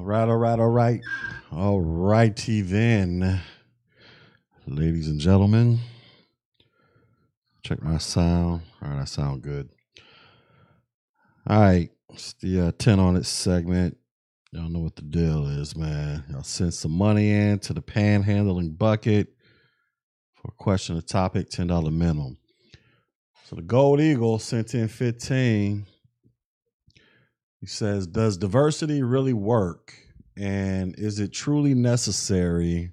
All right, all right, all right. All righty then. Ladies and gentlemen. Check my sound. All right, I sound good. All right. It's the uh, 10 on it segment. Y'all know what the deal is, man. Y'all send some money in to the panhandling bucket for a question of topic, $10 minimum. So the Gold Eagle sent in 15. He says, Does diversity really work? And is it truly necessary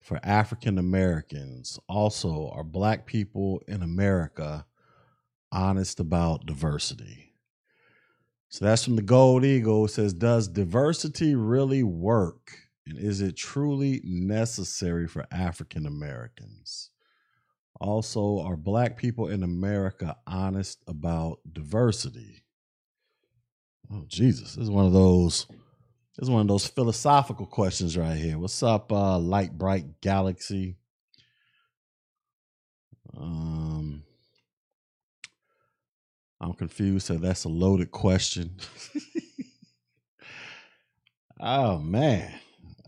for African Americans? Also, are Black people in America honest about diversity? So that's from the Gold Eagle. It says, Does diversity really work? And is it truly necessary for African Americans? Also, are Black people in America honest about diversity? Oh, Jesus. This is one of those. This is one of those philosophical questions right here. What's up, uh, Light Bright Galaxy? Um, I'm confused. So that's a loaded question. oh man,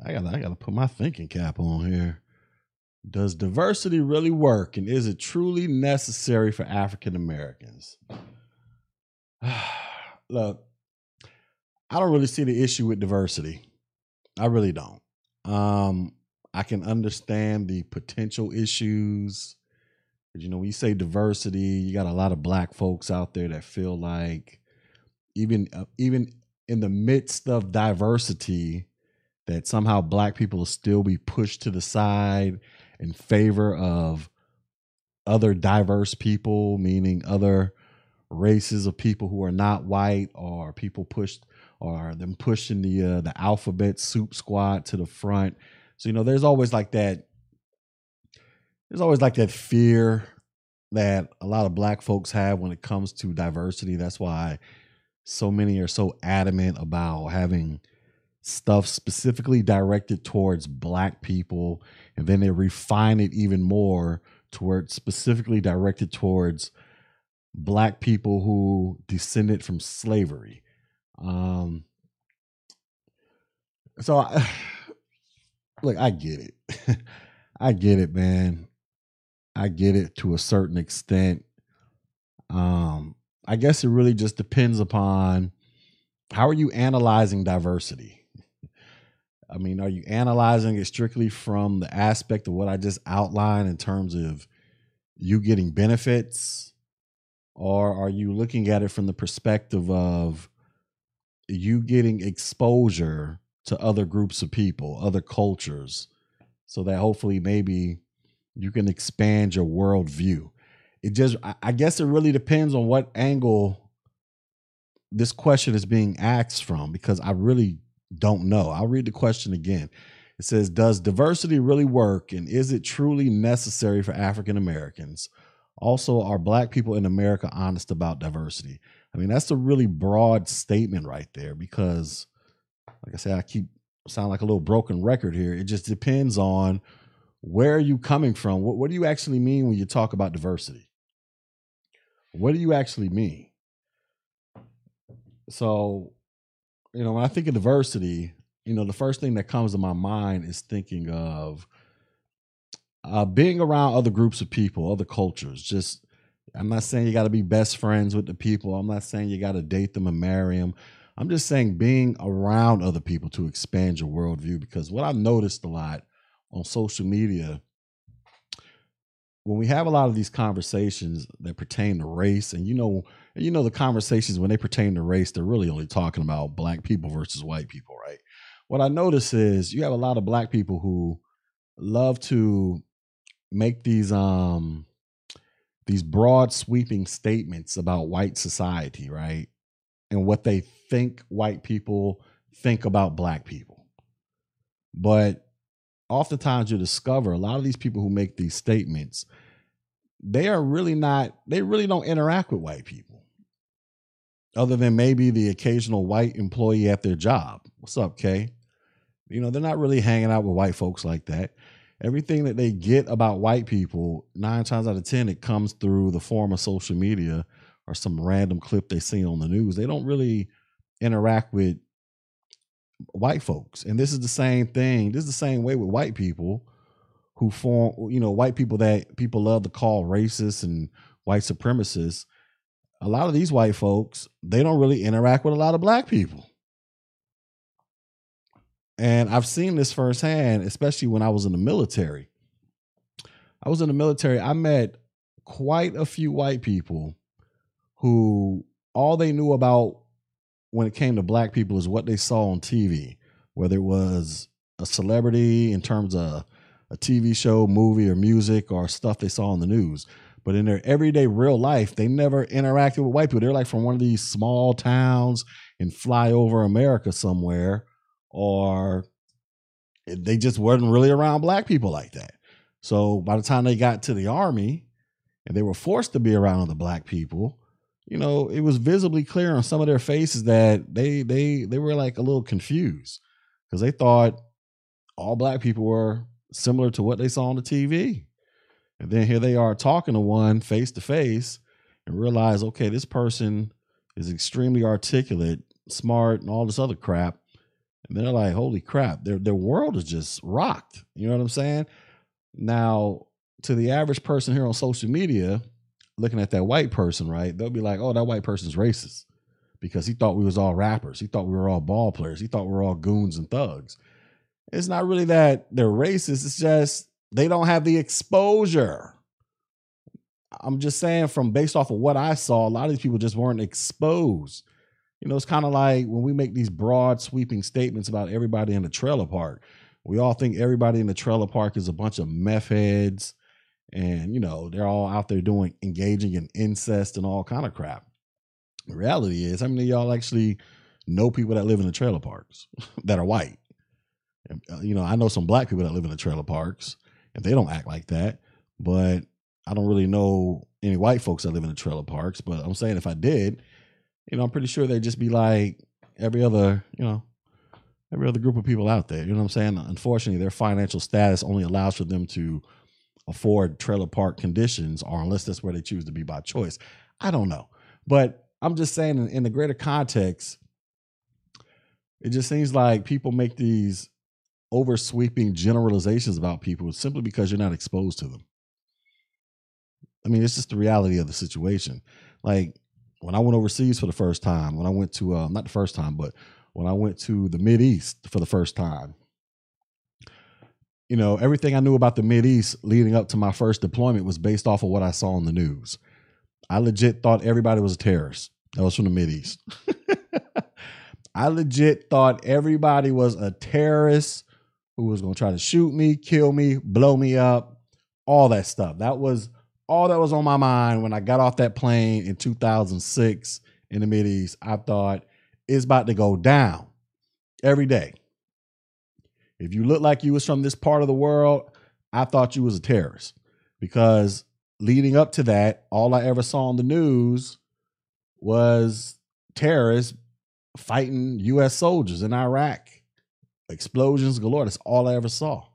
I got I got to put my thinking cap on here. Does diversity really work, and is it truly necessary for African Americans? Look, I don't really see the issue with diversity. I really don't. Um, I can understand the potential issues. But, you know, when you say diversity, you got a lot of black folks out there that feel like even uh, even in the midst of diversity, that somehow black people will still be pushed to the side in favor of other diverse people, meaning other races of people who are not white or people pushed or them pushing the uh, the alphabet soup squad to the front. So you know, there's always like that. There's always like that fear that a lot of black folks have when it comes to diversity. That's why so many are so adamant about having stuff specifically directed towards black people and then they refine it even more towards specifically directed towards black people who descended from slavery um, so I, look, I get it. I get it, man. I get it to a certain extent. Um, I guess it really just depends upon how are you analyzing diversity? I mean, are you analyzing it strictly from the aspect of what I just outlined in terms of you getting benefits? Or are you looking at it from the perspective of you getting exposure to other groups of people, other cultures, so that hopefully maybe you can expand your worldview. It just, I guess it really depends on what angle this question is being asked from because I really don't know. I'll read the question again. It says, Does diversity really work and is it truly necessary for African Americans? Also, are Black people in America honest about diversity? I mean, that's a really broad statement right there because, like I said, I keep sound like a little broken record here. It just depends on where are you coming from. What, what do you actually mean when you talk about diversity? What do you actually mean? So, you know, when I think of diversity, you know, the first thing that comes to my mind is thinking of uh, being around other groups of people, other cultures, just I'm not saying you got to be best friends with the people. I'm not saying you got to date them and marry them. I'm just saying being around other people to expand your worldview. Because what I've noticed a lot on social media, when we have a lot of these conversations that pertain to race, and you know, you know, the conversations when they pertain to race, they're really only talking about black people versus white people, right? What I notice is you have a lot of black people who love to make these um these broad sweeping statements about white society, right? And what they think white people think about black people. But oftentimes you discover a lot of these people who make these statements, they are really not, they really don't interact with white people. Other than maybe the occasional white employee at their job. What's up, Kay? You know, they're not really hanging out with white folks like that everything that they get about white people, nine times out of ten, it comes through the form of social media or some random clip they see on the news. They don't really interact with white folks. And this is the same thing. This is the same way with white people who form, you know, white people that people love to call racist and white supremacists. A lot of these white folks, they don't really interact with a lot of black people. And I've seen this firsthand, especially when I was in the military. I was in the military, I met quite a few white people who all they knew about when it came to black people is what they saw on TV, whether it was a celebrity in terms of a TV show, movie, or music, or stuff they saw on the news. But in their everyday real life, they never interacted with white people. They're like from one of these small towns in flyover America somewhere, or they just weren't really around black people like that. So by the time they got to the army and they were forced to be around other black people, you know, it was visibly clear on some of their faces that they they they were like a little confused because they thought all black people were similar to what they saw on the TV. And then here they are talking to one face to face and realize, okay, this person is extremely articulate, smart, and all this other crap. And they're like, holy crap, their their world is just rocked. You know what I'm saying? Now, to the average person here on social media, looking at that white person, right? They'll be like, oh, that white person's racist because he thought we was all rappers. He thought we were all ball players. He thought we were all goons and thugs. It's not really that they're racist. It's just they don't have the exposure. I'm just saying, from based off of what I saw, a lot of these people just weren't exposed. You know, it's kind of like when we make these broad, sweeping statements about everybody in the trailer park. We all think everybody in the trailer park is a bunch of meth heads, and you know they're all out there doing engaging in incest and all kind of crap. The reality is, how many of y'all actually know people that live in the trailer parks that are white? Uh, you know, I know some black people that live in the trailer parks, and they don't act like that. But I don't really know any white folks that live in the trailer parks. But I'm saying if I did, you know, I'm pretty sure they'd just be like every other, you know, every other group of people out there. You know what I'm saying? Unfortunately, their financial status only allows for them to afford trailer park conditions, or unless that's where they choose to be by choice. I don't know. But I'm just saying, in, in the greater context, it just seems like people make these over sweeping generalizations about people simply because you're not exposed to them. I mean, it's just the reality of the situation. Like when I went overseas for the first time, when I went to uh, not the first time, but when I went to the Mid East for the first time, you know, everything I knew about the Mid East leading up to my first deployment was based off of what I saw on the news. I legit thought everybody was a terrorist. That was from the Mid East. I legit thought everybody was a terrorist who was going to try to shoot me, kill me, blow me up, all that stuff. That was all that was on my mind when I got off that plane in 2006 in the Mid East. I thought it's about to go down every day. If you look like you was from this part of the world, I thought you was a terrorist because leading up to that, all I ever saw on the news was terrorists fighting U.S. soldiers in Iraq explosions galore. That's all I ever saw.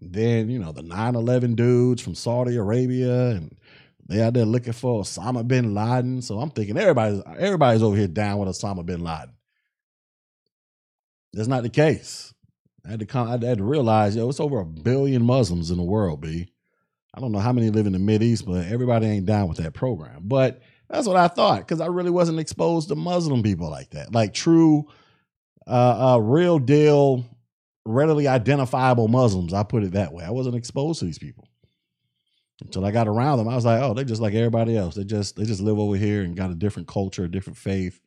Then, you know, the 9 11 dudes from Saudi Arabia and they out there looking for Osama bin Laden. So I'm thinking everybody's everybody's over here down with Osama bin Laden. That's not the case. I had to come, I had to realize, yo, it's over a billion Muslims in the world, B. I don't know how many live in the Mid East, but everybody ain't down with that program. But that's what I thought because I really wasn't exposed to Muslim people like that, like true uh, uh, real deal, readily identifiable Muslims. I put it that way. I wasn't exposed to these people until I got around them. I was like, oh, they're just like everybody else. They just they just live over here and got a different culture, a different faith,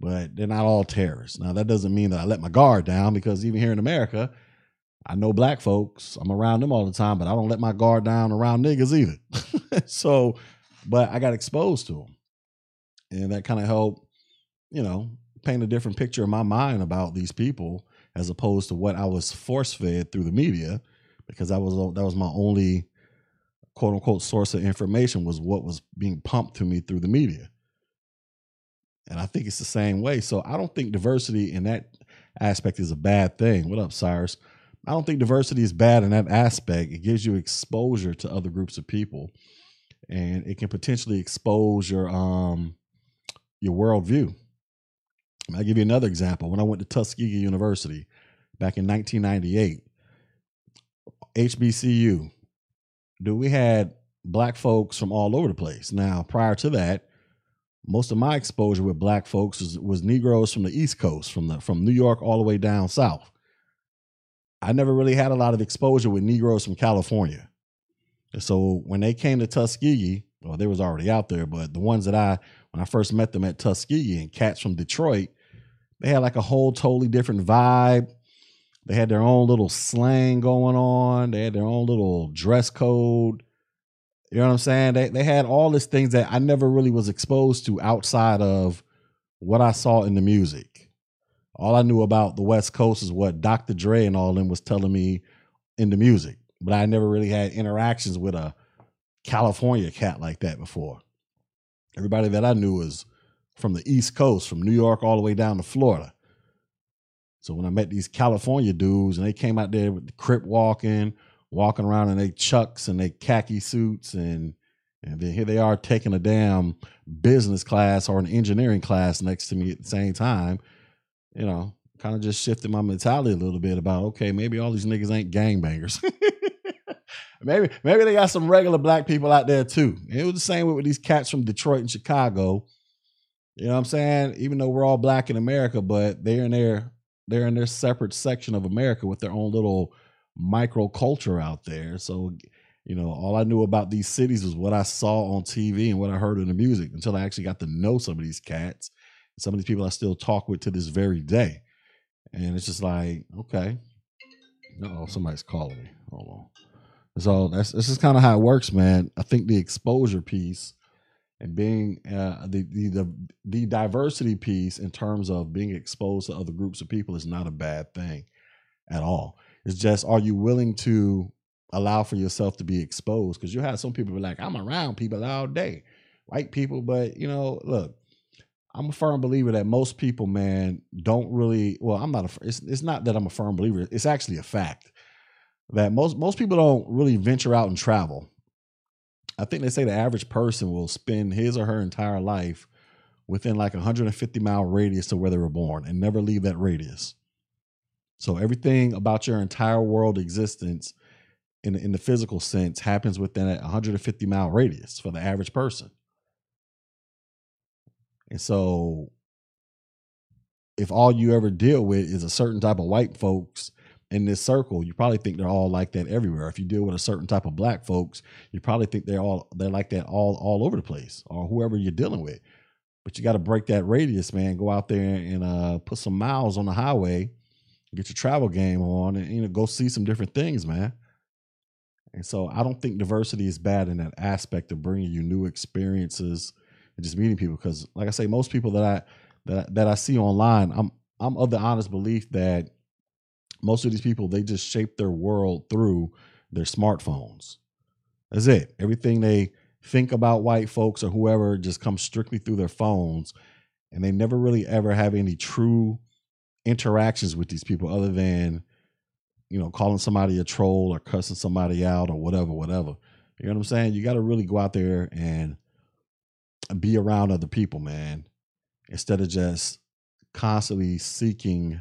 but they're not all terrorists. Now that doesn't mean that I let my guard down because even here in America, I know black folks. I'm around them all the time, but I don't let my guard down around niggas either. so, but I got exposed to them, and that kind of helped, you know, paint a different picture in my mind about these people as opposed to what I was force fed through the media because that was that was my only quote unquote source of information was what was being pumped to me through the media. And I think it's the same way. So I don't think diversity in that aspect is a bad thing. What up, Cyrus? I don't think diversity is bad in that aspect. It gives you exposure to other groups of people, and it can potentially expose your um your worldview I'll give you another example. When I went to Tuskegee University back in 1998, HBCU, do we had black folks from all over the place. Now, prior to that, most of my exposure with black folks was, was Negroes from the East Coast, from the from New York all the way down south. I never really had a lot of exposure with Negroes from California. So when they came to Tuskegee, well, they was already out there, but the ones that I when I first met them at Tuskegee and cats from Detroit, they had like a whole totally different vibe. They had their own little slang going on. They had their own little dress code. You know what I'm saying? They they had all these things that I never really was exposed to outside of what I saw in the music. All I knew about the West Coast is what Dr. Dre and all them was telling me in the music. But I never really had interactions with a California cat like that before. Everybody that I knew was from the East Coast, from New York all the way down to Florida. So when I met these California dudes and they came out there with the crip walking, walking around in their chucks and their khaki suits and and then here they are taking a damn business class or an engineering class next to me at the same time. You know, kind of just shifted my mentality a little bit about okay, maybe all these niggas ain't gangbangers. maybe maybe they got some regular black people out there too. It was the same with these cats from Detroit and Chicago. You know what I'm saying? Even though we're all black in America, but they're in their they're in their separate section of America with their own little microculture out there. So, you know, all I knew about these cities was what I saw on TV and what I heard in the music until I actually got to know some of these cats. Some of these people I still talk with to this very day. And it's just like, okay. Oh, somebody's calling me. Hold on. So that's this is kind of how it works, man. I think the exposure piece and being uh, the, the the the diversity piece in terms of being exposed to other groups of people is not a bad thing at all. It's just, are you willing to allow for yourself to be exposed? Because you have some people be like, I'm around people all day, white people, but you know, look, I'm a firm believer that most people, man, don't really. Well, I'm not a. It's, it's not that I'm a firm believer. It's actually a fact that most most people don't really venture out and travel. I think they say the average person will spend his or her entire life within like a 150 mile radius to where they were born and never leave that radius. So everything about your entire world existence in, in the physical sense happens within a 150 mile radius for the average person. And so if all you ever deal with is a certain type of white folks in this circle, you probably think they're all like that everywhere. If you deal with a certain type of black folks, you probably think they're all they're like that all all over the place, or whoever you're dealing with. But you got to break that radius, man. Go out there and uh, put some miles on the highway get your travel game on and you know go see some different things man and so i don't think diversity is bad in that aspect of bringing you new experiences and just meeting people because like i say most people that i that I, that i see online i'm i'm of the honest belief that most of these people they just shape their world through their smartphones. That's it. Everything they think about white folks or whoever just comes strictly through their phones and they never really ever have any true interactions with these people other than you know calling somebody a troll or cussing somebody out or whatever whatever. You know what i'm saying? You got to really go out there and be around other people man instead of just constantly seeking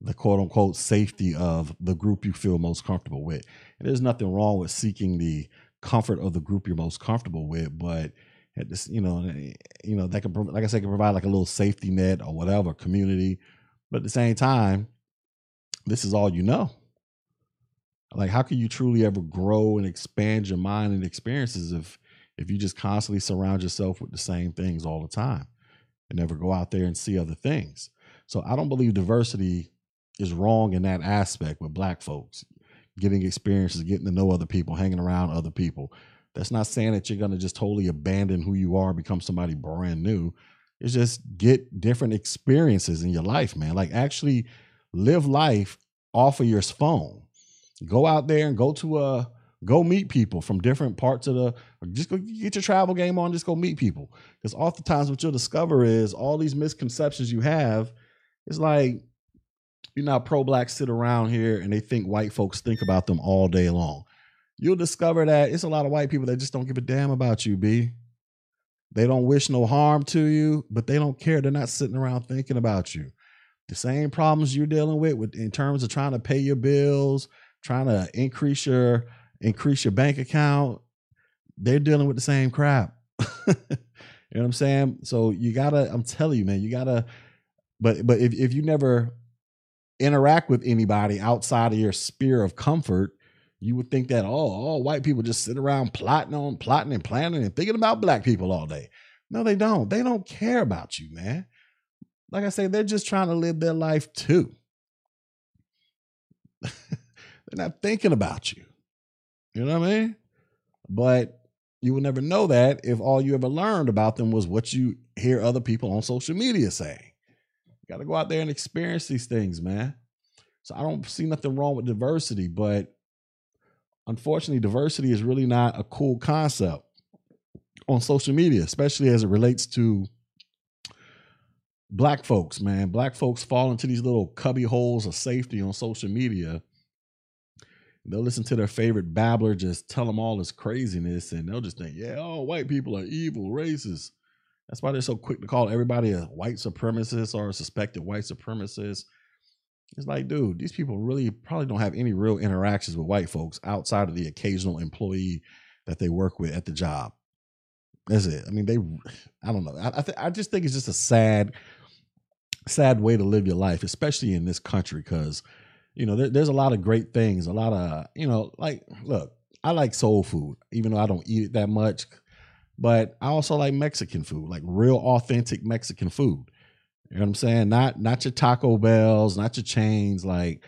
the quote unquote safety of the group you feel most comfortable with and there's nothing wrong with seeking the comfort of the group you're most comfortable with but at this you know eh, you know that can like i said can provide like a little safety net or whatever community but at the same time, this is all you know. Like, how can you truly ever grow and expand your mind and experiences if if you just constantly surround yourself with the same things all the time and never go out there and see other things? So I don't believe diversity is wrong in that aspect with black folks getting experiences, getting to know other people, hanging around other people. That's not saying that you're going to just totally abandon who you are, become somebody brand new It's just get different experiences in your life, man. Like actually live life off of your phone. Go out there and go to a go meet people from different parts of the just go get your travel game on, just go meet people. Because oftentimes what you'll discover is all these misconceptions you have it's like you're not pro blacks sit around here and they think white folks think about them all day long. You'll discover that it's a lot of white people that just don't give a damn about you, B. They don't wish no harm to you, but they don't care. They're not sitting around thinking about you. The same problems you're dealing with, with in terms of trying to pay your bills, trying to increase your increase your bank account, they're dealing with the same crap. you know what I'm saying? So you gotta, I'm telling you, man, you gotta, but but if, if you never interact with anybody outside of your sphere of comfort, you would think that oh, all white people just sit around plotting on, plotting and planning and thinking about black people all day. No, they don't. They don't care about you, man. Like I say, they're just trying to live their life too. they're not thinking about you. You know what I mean? But you would never know that if all you ever learned about them was what you hear other people on social media saying. Got to go out there and experience these things, man. So I don't see nothing wrong with diversity, but unfortunately, diversity is really not a cool concept on social media, especially as it relates to black folks, man. Black folks fall into these little cubby holes of safety on social media. They'll listen to their favorite babbler just tell them all this craziness, and they'll just think, yeah, all white people are evil, racist. That's why they're so quick to call everybody a white supremacist or a suspected white supremacist. It's like, dude, these people really probably don't have any real interactions with white folks outside of the occasional employee that they work with at the job. That's it. I mean, they, I don't know. I, I, th- I just think it's just a sad, sad way to live your life, especially in this country, because, you know, there, there's a lot of great things, a lot of, you know, like, look, I like soul food, even though I don't eat it that much. But I also like Mexican food, like real authentic Mexican food. You know what I'm saying? Not not your Taco Bells, not your chains. Like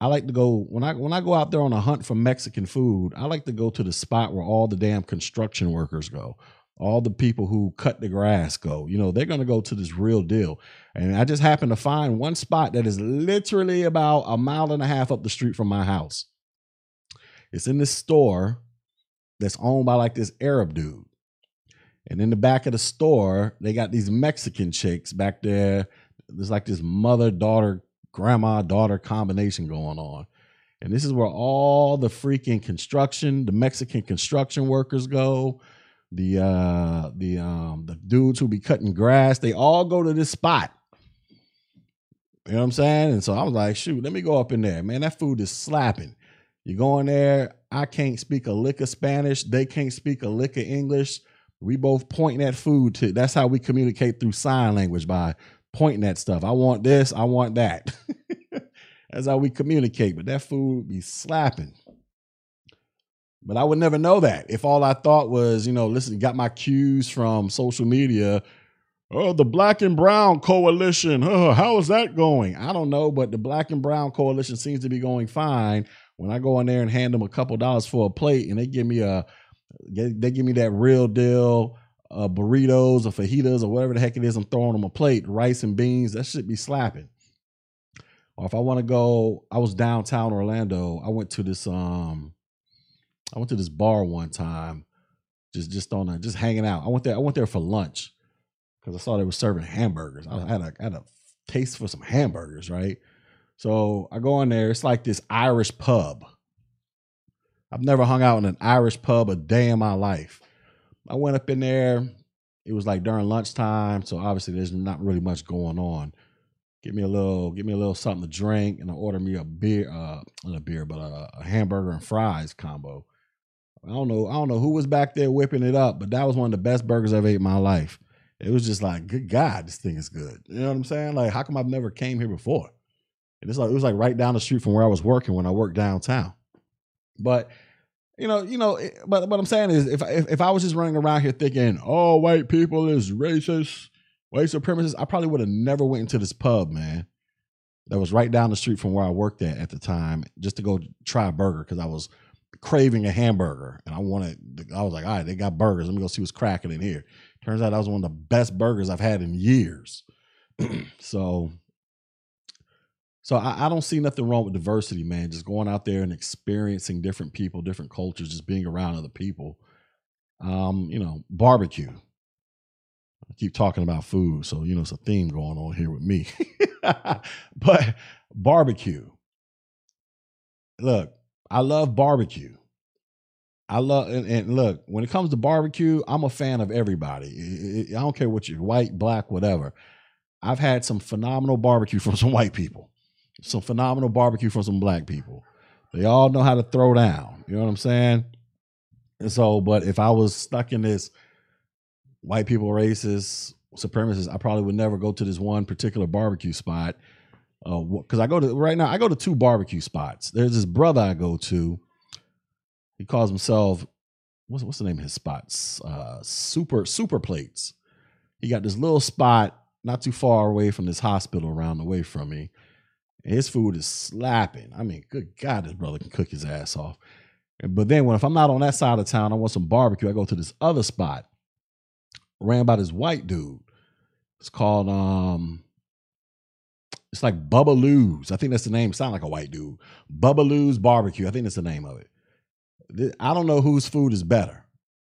I like to go when I when I go out there on a hunt for Mexican food. I like to go to the spot where all the damn construction workers go, all the people who cut the grass go. You know, they're gonna go to this real deal. And I just happened to find one spot that is literally about a mile and a half up the street from my house. It's in this store that's owned by like this Arab dude. And in the back of the store, they got these Mexican chicks back there. There's like this mother daughter, grandma daughter combination going on. And this is where all the freaking construction, the Mexican construction workers go. The uh the um the dudes who be cutting grass, they all go to this spot. You know what I'm saying? And so I was like, shoot, let me go up in there. Man, that food is slapping. You go in there, I can't speak a lick of Spanish. They can't speak a lick of English. We both pointing at food to that's how we communicate through sign language by pointing at stuff. I want this, I want that. that's how we communicate. But that food be slapping. But I would never know that if all I thought was, you know, listen, got my cues from social media. Oh, the Black and Brown Coalition. Oh, how is that going? I don't know, but the Black and Brown Coalition seems to be going fine. When I go in there and hand them a couple dollars for a plate and they give me a they give me that real deal uh, burritos or fajitas or whatever the heck it is I'm throwing on a plate, rice and beans. That should be slapping. Or if I want to go, I was downtown Orlando. I went to this um, I went to this bar one time, just just on a, just hanging out. I went there. I went there for lunch because I saw they were serving hamburgers. I had a I had a taste for some hamburgers, right? So I go in there. It's like this Irish pub I've never hung out in an Irish pub a day in my life. I went up in there. It was like during lunchtime, so obviously there's not really much going on. Give me a little, give me a little something to drink, and I order me a beer, uh, not a beer, but a, a hamburger and fries combo. I don't know, I don't know who was back there whipping it up, but that was one of the best burgers I've ate in my life. It was just like, good God, this thing is good. You know what I'm saying? Like, how come I've never came here before? And it's like it was like right down the street from where I was working when I worked downtown. But you know, you know, eh, but what I'm saying is, if, if if I was just running around here thinking, "Oh, white people is racist, white supremacists," I probably would have never went into this pub, man. That was right down the street from where I worked at at the time, just to go try a burger because I was craving a hamburger and I wanted. I was like, "All right, they got burgers. Let me go see what's cracking in here." Turns out that was one of the best burgers I've had in years. so so I, I, don't see nothing wrong with diversity, man. Just going out there and experiencing different people, different cultures, just being around other people. Um, you know, barbecue. I keep talking about food, so you know it's a theme going on here with me. but barbecue. Look, I love barbecue. I love and, and, look when it comes to barbecue, I'm a fan of everybody. I don't care what you're white, black, whatever. I've had some phenomenal barbecue from some white people, some phenomenal barbecue from some black people. They all know how to throw down. You know what I'm saying? And so, but if I was stuck in this white people racist supremacists, I probably would never go to this one particular barbecue spot. Because uh, I go to right now, I go to two barbecue spots. There's this brother I go to. He calls himself what's what's the name of his spots? Uh, super super plates. He got this little spot not too far away from this hospital around the way from me. His food is slapping. I mean, good God, this brother can cook his ass off. But then when if I'm not on that side of town, I want some barbecue. I go to this other spot ran by this white dude. It's called um it's like Bubba Lou's. I think that's the name. Sound like a white dude. Bubba Lou's barbecue. I think that's the name of it. I don't know whose food is better.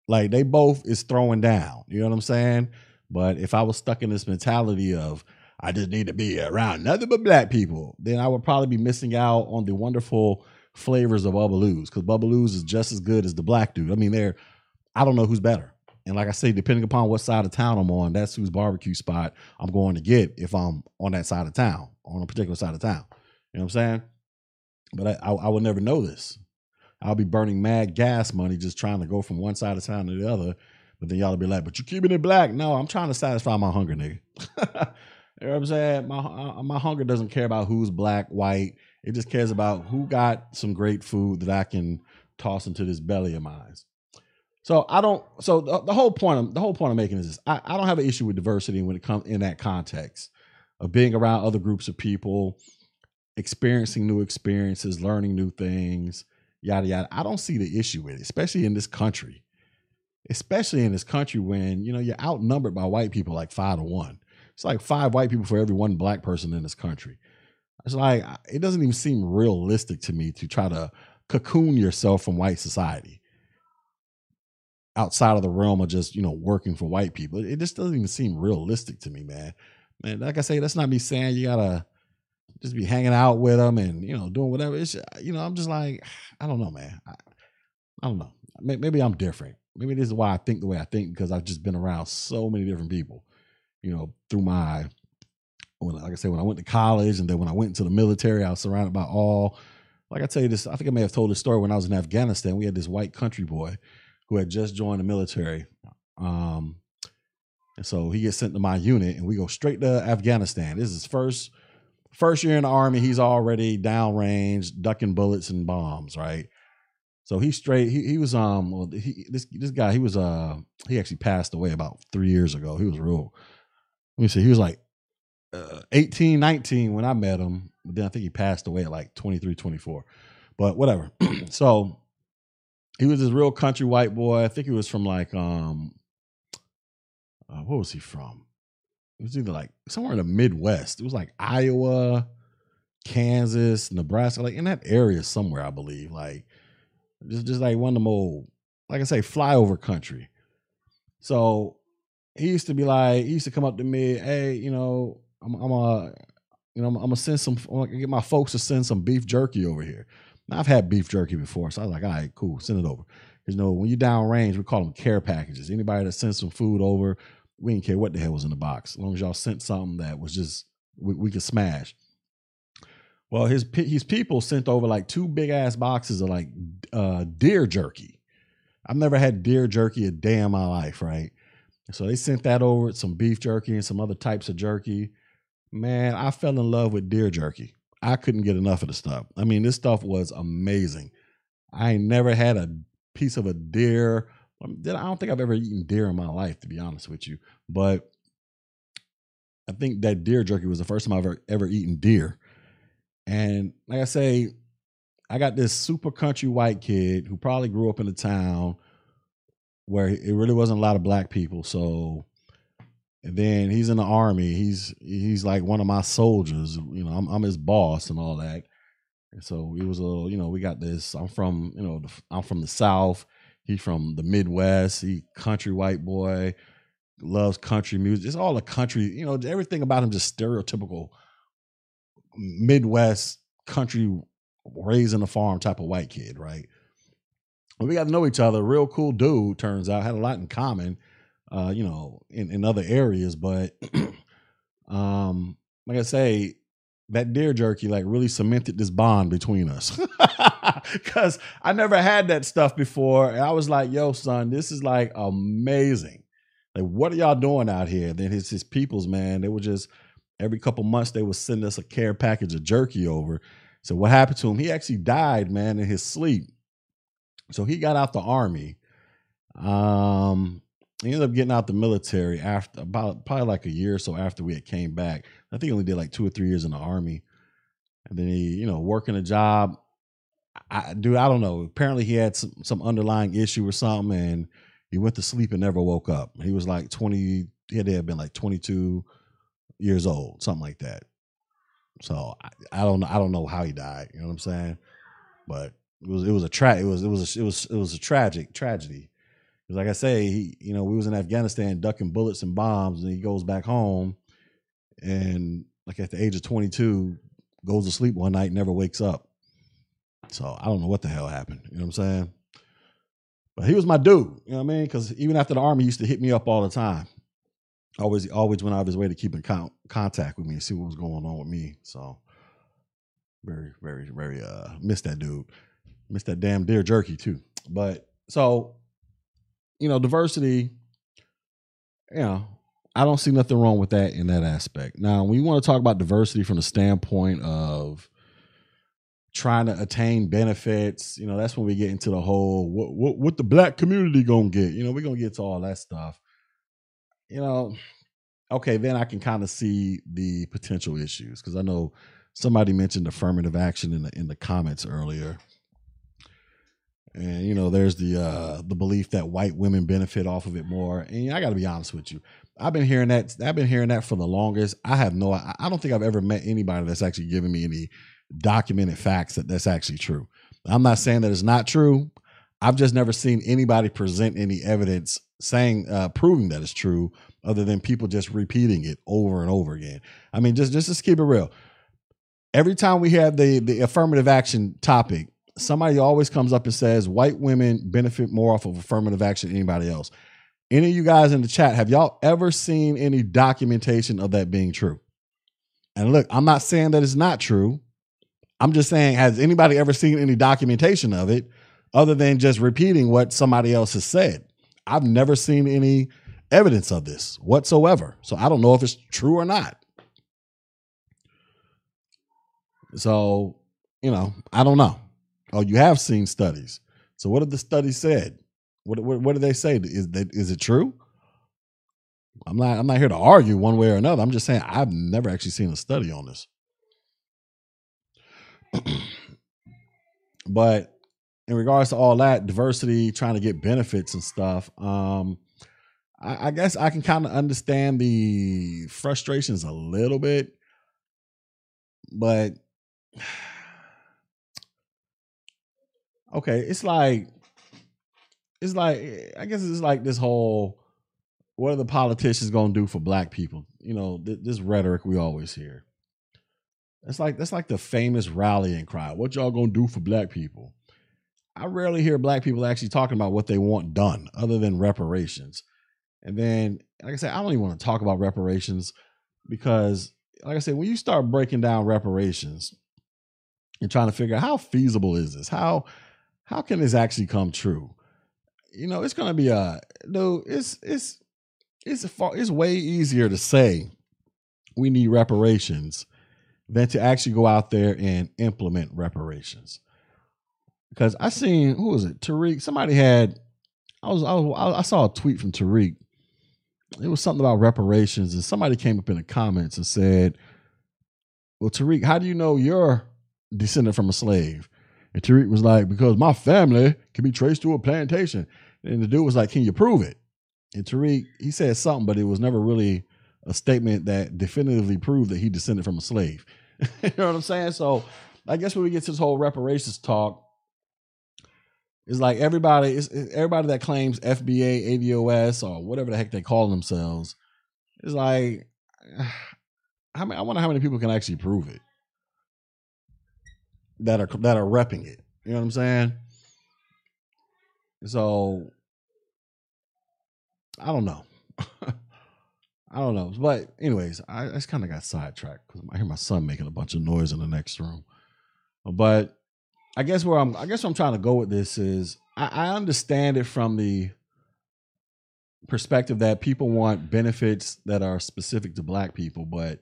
Like they both is throwing down. You know what I'm saying? But if I was stuck in this mentality of I just need to be around nothing but black people, then I would probably be missing out on the wonderful flavors of Bubba Lou's because Bubba Lou's is just as good as the black dude. I mean, they're I don't know who's better. And like I say, depending upon what side of town I'm on, that's whose barbecue spot I'm going to get if I'm on that side of town, on a particular side of town. You know what I'm saying? But I, I, I would never know this. I'll be burning mad gas money just trying to go from one side of town to the other. But then y'all will be like, but you're keeping it black. No, I'm trying to satisfy my hunger, nigga. you know what I'm saying? My, uh, my hunger doesn't care about who's black, white. It just cares about who got some great food that I can toss into this belly of mine. So I don't. So the, the whole point. I'm, the whole point I'm making is this: I, I don't have an issue with diversity when it comes in that context of being around other groups of people, experiencing new experiences, learning new things, yada yada. I don't see the issue with it, especially in this country. Especially in this country when you know you're outnumbered by white people like five to one. It's like five white people for every one black person in this country. It's like it doesn't even seem realistic to me to try to cocoon yourself from white society outside of the realm of just you know working for white people. It just doesn't even seem realistic to me, man. Man, like I say, that's not me saying you gotta just be hanging out with them and you know doing whatever. It's you know I'm just like I don't know, man. I, I don't know. Maybe I'm different. Maybe this is why I think the way I think because I've just been around so many different people. You know, through my when like I said when I went to college and then when I went into the military, I was surrounded by all. Like I tell you this, I think I may have told this story when I was in Afghanistan. We had this white country boy who had just joined the military. Um, and so he gets sent to my unit, and we go straight to Afghanistan. This is his first first year in the army. He's already downrange, ducking bullets and bombs. Right. So he straight. He, he was um. He, this this guy. He was uh. He actually passed away about three years ago. He was real. Let me see. He was like uh, 18, 19 when I met him. But then I think he passed away at like 23, 24. But whatever. so he was this real country white boy. I think he was from like um uh, what was he from? It was either like somewhere in the Midwest. It was like Iowa, Kansas, Nebraska, like in that area somewhere, I believe. Like just just like one of them old, like I say, flyover country. So he used to be like, he used to come up to me, hey, you know, I'm, I'm a, you know, I'm, I'm gonna send some, I'm gonna get my folks to send some beef jerky over here. Now, I've had beef jerky before, so I was like, all right, cool, send it over. Because you know, when you're down range, we call them care packages. Anybody that sends some food over, we didn't care what the hell was in the box, as long as y'all sent something that was just we, we could smash. Well, his his people sent over like two big ass boxes of like uh, deer jerky. I've never had deer jerky a day in my life, right? So they sent that over, some beef jerky and some other types of jerky. Man, I fell in love with deer jerky. I couldn't get enough of the stuff. I mean, this stuff was amazing. I never had a piece of a deer. Um, I don't think I've ever eaten deer in my life, to be honest with you. But I think that deer jerky was the first time I've ever, ever eaten deer. And like I say, I got this super country white kid who probably grew up in a town where it really wasn't a lot of black people. So and then he's in the army. He's he's like one of my soldiers. You know, I'm, I'm his boss and all that. And so it was a little, you know we got this. I'm from you know the, I'm from the South. He's from the Midwest. He country white boy, loves country music. It's all a country. You know everything about him just stereotypical Midwest country raised in a farm type of white kid, right? We got to know each other. Real cool dude, turns out, had a lot in common, uh, you know, in, in other areas. But um, like I say, that deer jerky like really cemented this bond between us. Cause I never had that stuff before. And I was like, yo, son, this is like amazing. Like, what are y'all doing out here? Then his his peoples, man, they were just every couple months they would send us a care package of jerky over. So what happened to him? He actually died, man, in his sleep. So he got out the army. Um, he ended up getting out the military after about probably like a year or so after we had came back. I think he only did like two or three years in the army, and then he, you know, working a job. I, dude, I don't know. Apparently, he had some some underlying issue or something, and he went to sleep and never woke up. He was like twenty. He had to have been like twenty two years old, something like that. So I, I don't know. I don't know how he died. You know what I'm saying? But it was it was a tra- it was it was a, it was it was a tragic tragedy. Because like I say, he you know we was in Afghanistan ducking bullets and bombs, and he goes back home, and like at the age of 22, goes to sleep one night, never wakes up. So I don't know what the hell happened. You know what I'm saying? But he was my dude. You know what I mean? Because even after the army, used to hit me up all the time. Always, always went out of his way to keep in con- contact with me and see what was going on with me. So very, very, very uh miss that dude. Miss that damn deer jerky too. But so, you know, diversity, you know, I don't see nothing wrong with that in that aspect. Now, we want to talk about diversity from the standpoint of trying to attain benefits, you know, that's when we get into the whole what what, what the black community gonna get. You know, we're gonna get to all that stuff. You know, okay, then I can kind of see the potential issues because I know somebody mentioned affirmative action in the in the comments earlier. And you know, there's the uh the belief that white women benefit off of it more. And I got to be honest with you, I've been hearing that. I've been hearing that for the longest. I have no. I don't think I've ever met anybody that's actually given me any documented facts that that's actually true. I'm not saying that it's not true. I've just never seen anybody present any evidence saying uh, proving that it's true, other than people just repeating it over and over again. I mean, just just to keep it real. Every time we have the the affirmative action topic, somebody always comes up and says white women benefit more off of affirmative action than anybody else. Any of you guys in the chat, have y'all ever seen any documentation of that being true? And look, I'm not saying that it's not true. I'm just saying, has anybody ever seen any documentation of it other than just repeating what somebody else has said? I've never seen any evidence of this whatsoever. So I don't know if it's true or not. So, you know, I don't know. Oh, you have seen studies. So what have the studies said? What what, what do they say? Is that is it true? I'm not I'm not here to argue one way or another. I'm just saying I've never actually seen a study on this. but in regards to all that diversity, trying to get benefits and stuff, um, I, I guess I can kind of understand the frustrations a little bit, but okay, it's like it's like I guess it's like this whole what are the politicians going to do for black people? You know, th- this rhetoric we always hear. It's like that's like the famous rallying cry. What y'all going to do for black people? I rarely hear black people actually talking about what they want done other than reparations. And then, like I said, I don't even want to talk about reparations because, like I said, when you start breaking down reparations and trying to figure out how feasible is this, how how can this actually come true? You know, it's gonna be a no. It's it's it's a far, it's way easier to say we need reparations than to actually go out there and implement reparations. Because I seen who was it? Tariq. Somebody had. I was I was I saw a tweet from Tariq. It was something about reparations, and somebody came up in the comments and said, "Well, Tariq, how do you know you're descended from a slave?" And Tariq was like, "Because my family can be traced to a plantation." And the dude was like, "Can you prove it?" And Tariq he said something, but it was never really a statement that definitively proved that he descended from a slave. you know what I'm saying? So I guess when we get to this whole reparations talk, it's like everybody, it's, everybody that claims FBA, ADOS, or whatever the heck they call themselves, it's like, how many, I wonder how many people can actually prove it that are that are repping it. You know what I'm saying? So I don't know. I don't know. But anyways, I, I just kind of got sidetracked because I hear my son making a bunch of noise in the next room. But I guess where I'm I guess where I'm trying to go with this is I, I understand it from the perspective that people want benefits that are specific to black people, but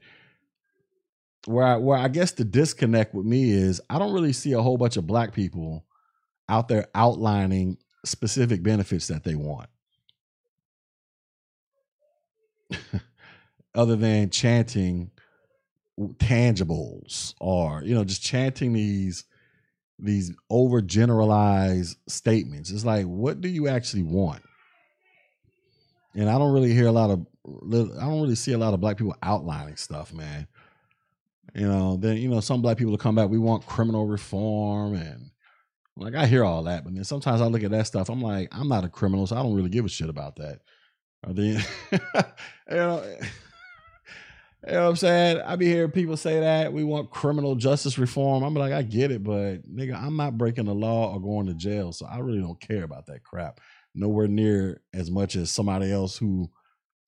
where I, where I guess the disconnect with me is I don't really see a whole bunch of black people out there outlining specific benefits that they want. Other than chanting tangibles or you know just chanting these these overgeneralized statements. It's like what do you actually want? And I don't really hear a lot of I don't really see a lot of black people outlining stuff, man. You know, then you know some black people will come back. We want criminal reform, and like I hear all that, but then sometimes I look at that stuff. I'm like, I'm not a criminal, so I don't really give a shit about that. Or then, you know, you know what I'm saying? I be hearing people say that we want criminal justice reform. I'm like, I get it, but nigga, I'm not breaking the law or going to jail, so I really don't care about that crap. Nowhere near as much as somebody else who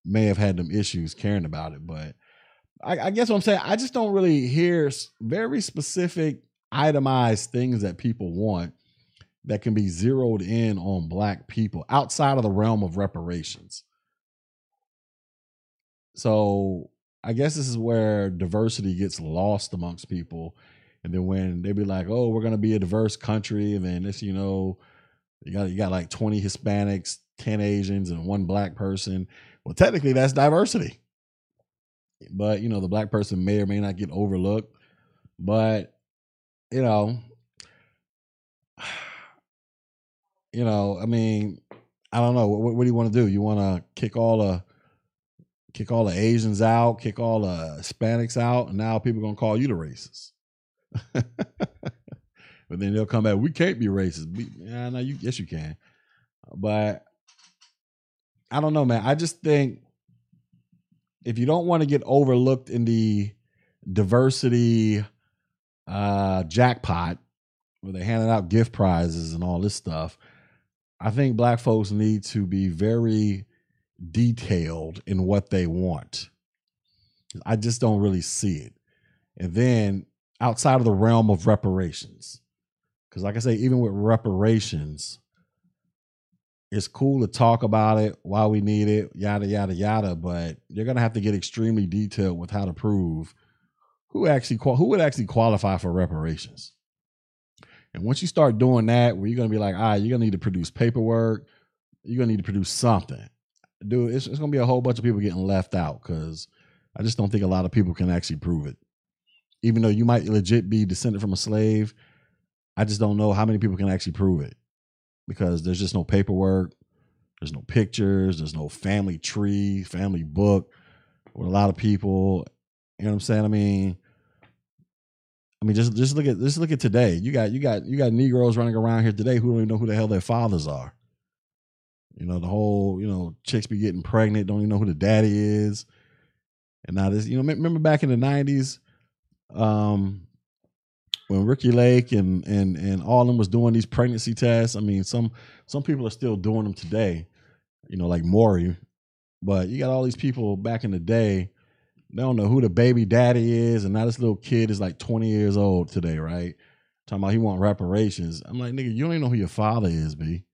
may have had them issues caring about it, but I, I guess what I'm saying, I just don't really hear very specific, itemized things that people want that can be zeroed in on black people outside of the realm of reparations. So I guess this is where diversity gets lost amongst people. And then when they be like, "Oh, we're gonna be a diverse country," and then this, you know, you got you got like twenty Hispanics, ten Asians, and one black person. Well, technically, that's diversity but you know the black person may or may not get overlooked. But you know you know i mean i don't know. What, what do you want to do? You want to kick all the kick all the asians out kick all the hispanics out and now people to call you the racist? But then they'll come back we can't be racist. We, yeah no you yes you can. But i don't know man. I just think if you don't want to get overlooked in the diversity uh, jackpot where they're handing out gift prizes and all this stuff, I think black folks need to be very detailed in what they want. I just don't really see it. And then outside of the realm of reparations, because like I say, even with reparations, it's cool to talk about it why we need it yada yada yada but you're gonna have to get extremely detailed with how to prove who actually who would actually qualify for reparations. And once you start doing that where you're gonna be like all right you're gonna need to produce paperwork. You're gonna need to produce something. Dude it's, it's gonna be a whole bunch of people getting left out because i just don't think a lot of people can actually prove it. Even though you might legit be descended from a slave i just don't know how many people can actually prove it because there's just no paperwork, there's no pictures, there's no family tree, family book with a lot of people. You know what I'm saying? I mean, I mean, just just look at just look at today. You got you got you got Negroes running around here today who don't even know who the hell their fathers are. You know, the whole, you know, chicks be getting pregnant, don't even know who the daddy is. And now this, you know, remember back in the nineties, um, when Ricki Lake and and and all them was doing these pregnancy tests. I mean, some some people are still doing them today. You know, like Maury, but you got all these people back in the day. They don't know who the baby daddy is, and now this little kid is like 20 years old today, right? Talking about he want reparations. I'm like, nigga, you don't even know who your father is, b.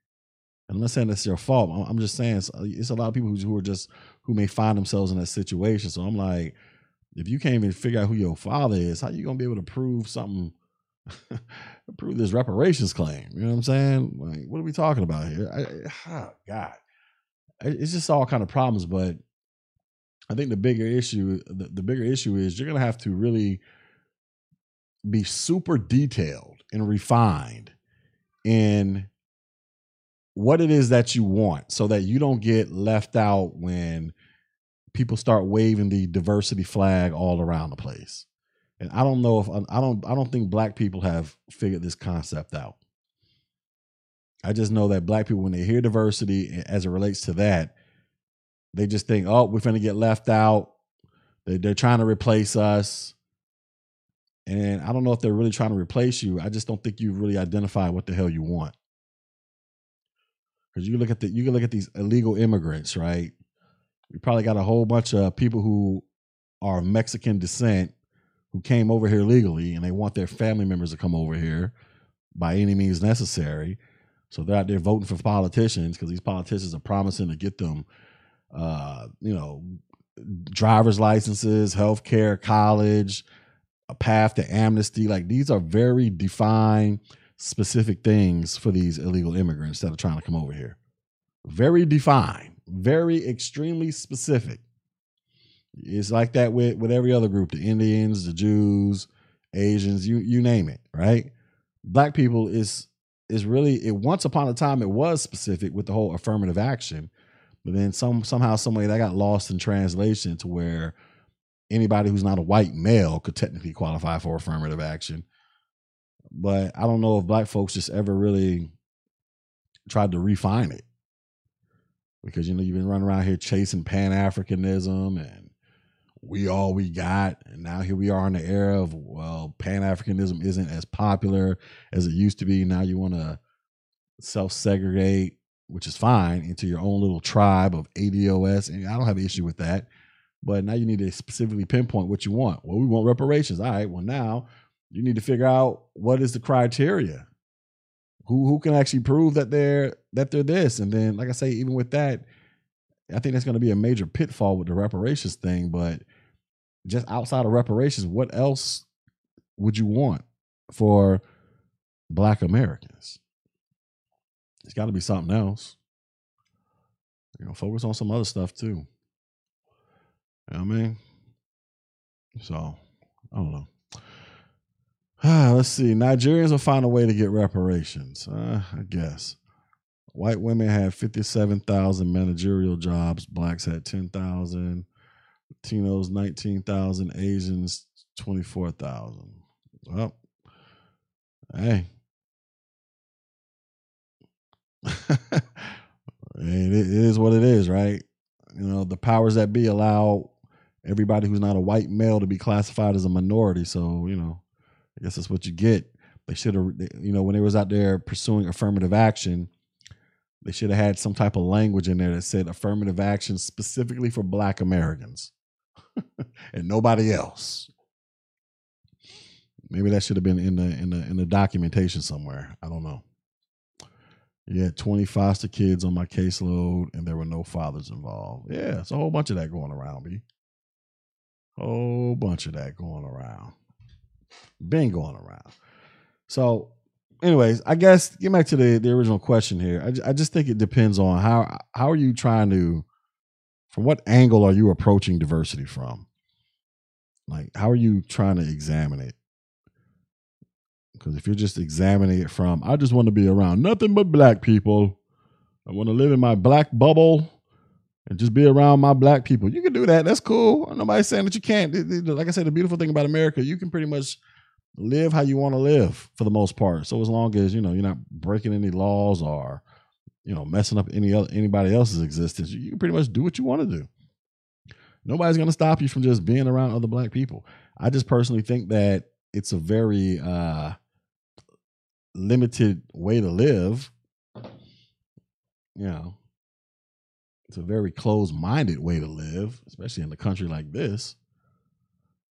And I'm not saying that's your fault. I'm just saying it's, it's a lot of people who are just who may find themselves in that situation. So I'm like, if you can't even figure out who your father is, how you gonna be able to prove something prove this reparations claim. You know what I'm saying? Like, what are we talking about here? I, oh God, it's just all kind of problems. But I think the bigger issue, the, the bigger issue is you're gonna have to really be super detailed and refined in what it is that you want, so that you don't get left out when people start waving the diversity flag all around the place. And I don't know if I don't I don't think black people have figured this concept out. I just know that black people, when they hear diversity as it relates to that, they just think, oh, we're going to get left out. They, they're trying to replace us. And I don't know if they're really trying to replace you. I just don't think you've really identify what the hell you want. Because you look at the you can look at these illegal immigrants, right? You probably got a whole bunch of people who are Mexican descent who came over here legally and they want their family members to come over here by any means necessary. So they're out there voting for politicians because these politicians are promising to get them, uh, you know, driver's licenses, health care, college, a path to amnesty. Like these are very defined, specific things for these illegal immigrants that are trying to come over here. Very defined, very extremely specific. It's like that with, with every other group, the Indians, the Jews, Asians, you you name it, right? Black people is is really it once upon a time it was specific with the whole affirmative action, but then some somehow, some way that got lost in translation to where anybody who's not a white male could technically qualify for affirmative action. But I don't know if black folks just ever really tried to refine it. Because you know, you've been running around here chasing Pan Africanism and we all we got. And now here we are in the era of, well, Pan Africanism isn't as popular as it used to be. Now you want to self segregate, which is fine, into your own little tribe of ADOS. And I don't have an issue with that. But now you need to specifically pinpoint what you want. Well, we want reparations. All right. Well, now you need to figure out what is the criteria. Who who can actually prove that they're that they're this? And then, like I say, even with that, I think that's going to be a major pitfall with the reparations thing. But just outside of reparations, what else would you want for Black Americans? It's got to be something else. You know, focus on some other stuff too. You know what I mean? So, I don't know. Ah, let's see. Nigerians will find a way to get reparations. Uh, I guess. White women had 57,000 managerial jobs. Blacks had 10,000. Latinos, 19,000. Asians, 24,000. Well, hey. it is what it is, right? You know, the powers that be allow everybody who's not a white male to be classified as a minority. So, you know, I guess that's what you get. They should have, you know, when they was out there pursuing affirmative action, they should have had some type of language in there that said affirmative action specifically for Black Americans and nobody else. Maybe that should have been in the in the in the documentation somewhere. I don't know. You had 20 foster kids on my caseload, and there were no fathers involved. Yeah, it's a whole bunch of that going around, B. Whole bunch of that going around. Been going around. So, anyways, I guess get back to the, the original question here. I, I just think it depends on how how are you trying to, from what angle are you approaching diversity from? Like, how are you trying to examine it? Because if you're just examining it from, I just want to be around nothing but black people. I want to live in my black bubble and just be around my black people. You can do that. That's cool. Nobody's saying that you can't. Like I said, the beautiful thing about America, you can pretty much live how you want to live for the most part. So as long as you know you're not breaking any laws or you know messing up any other, anybody else's existence, you can pretty much do what you want to do. Nobody's going to stop you from just being around other black people. I just personally think that it's a very uh, limited way to live. You know, it's a very closed minded way to live, especially in a country like this.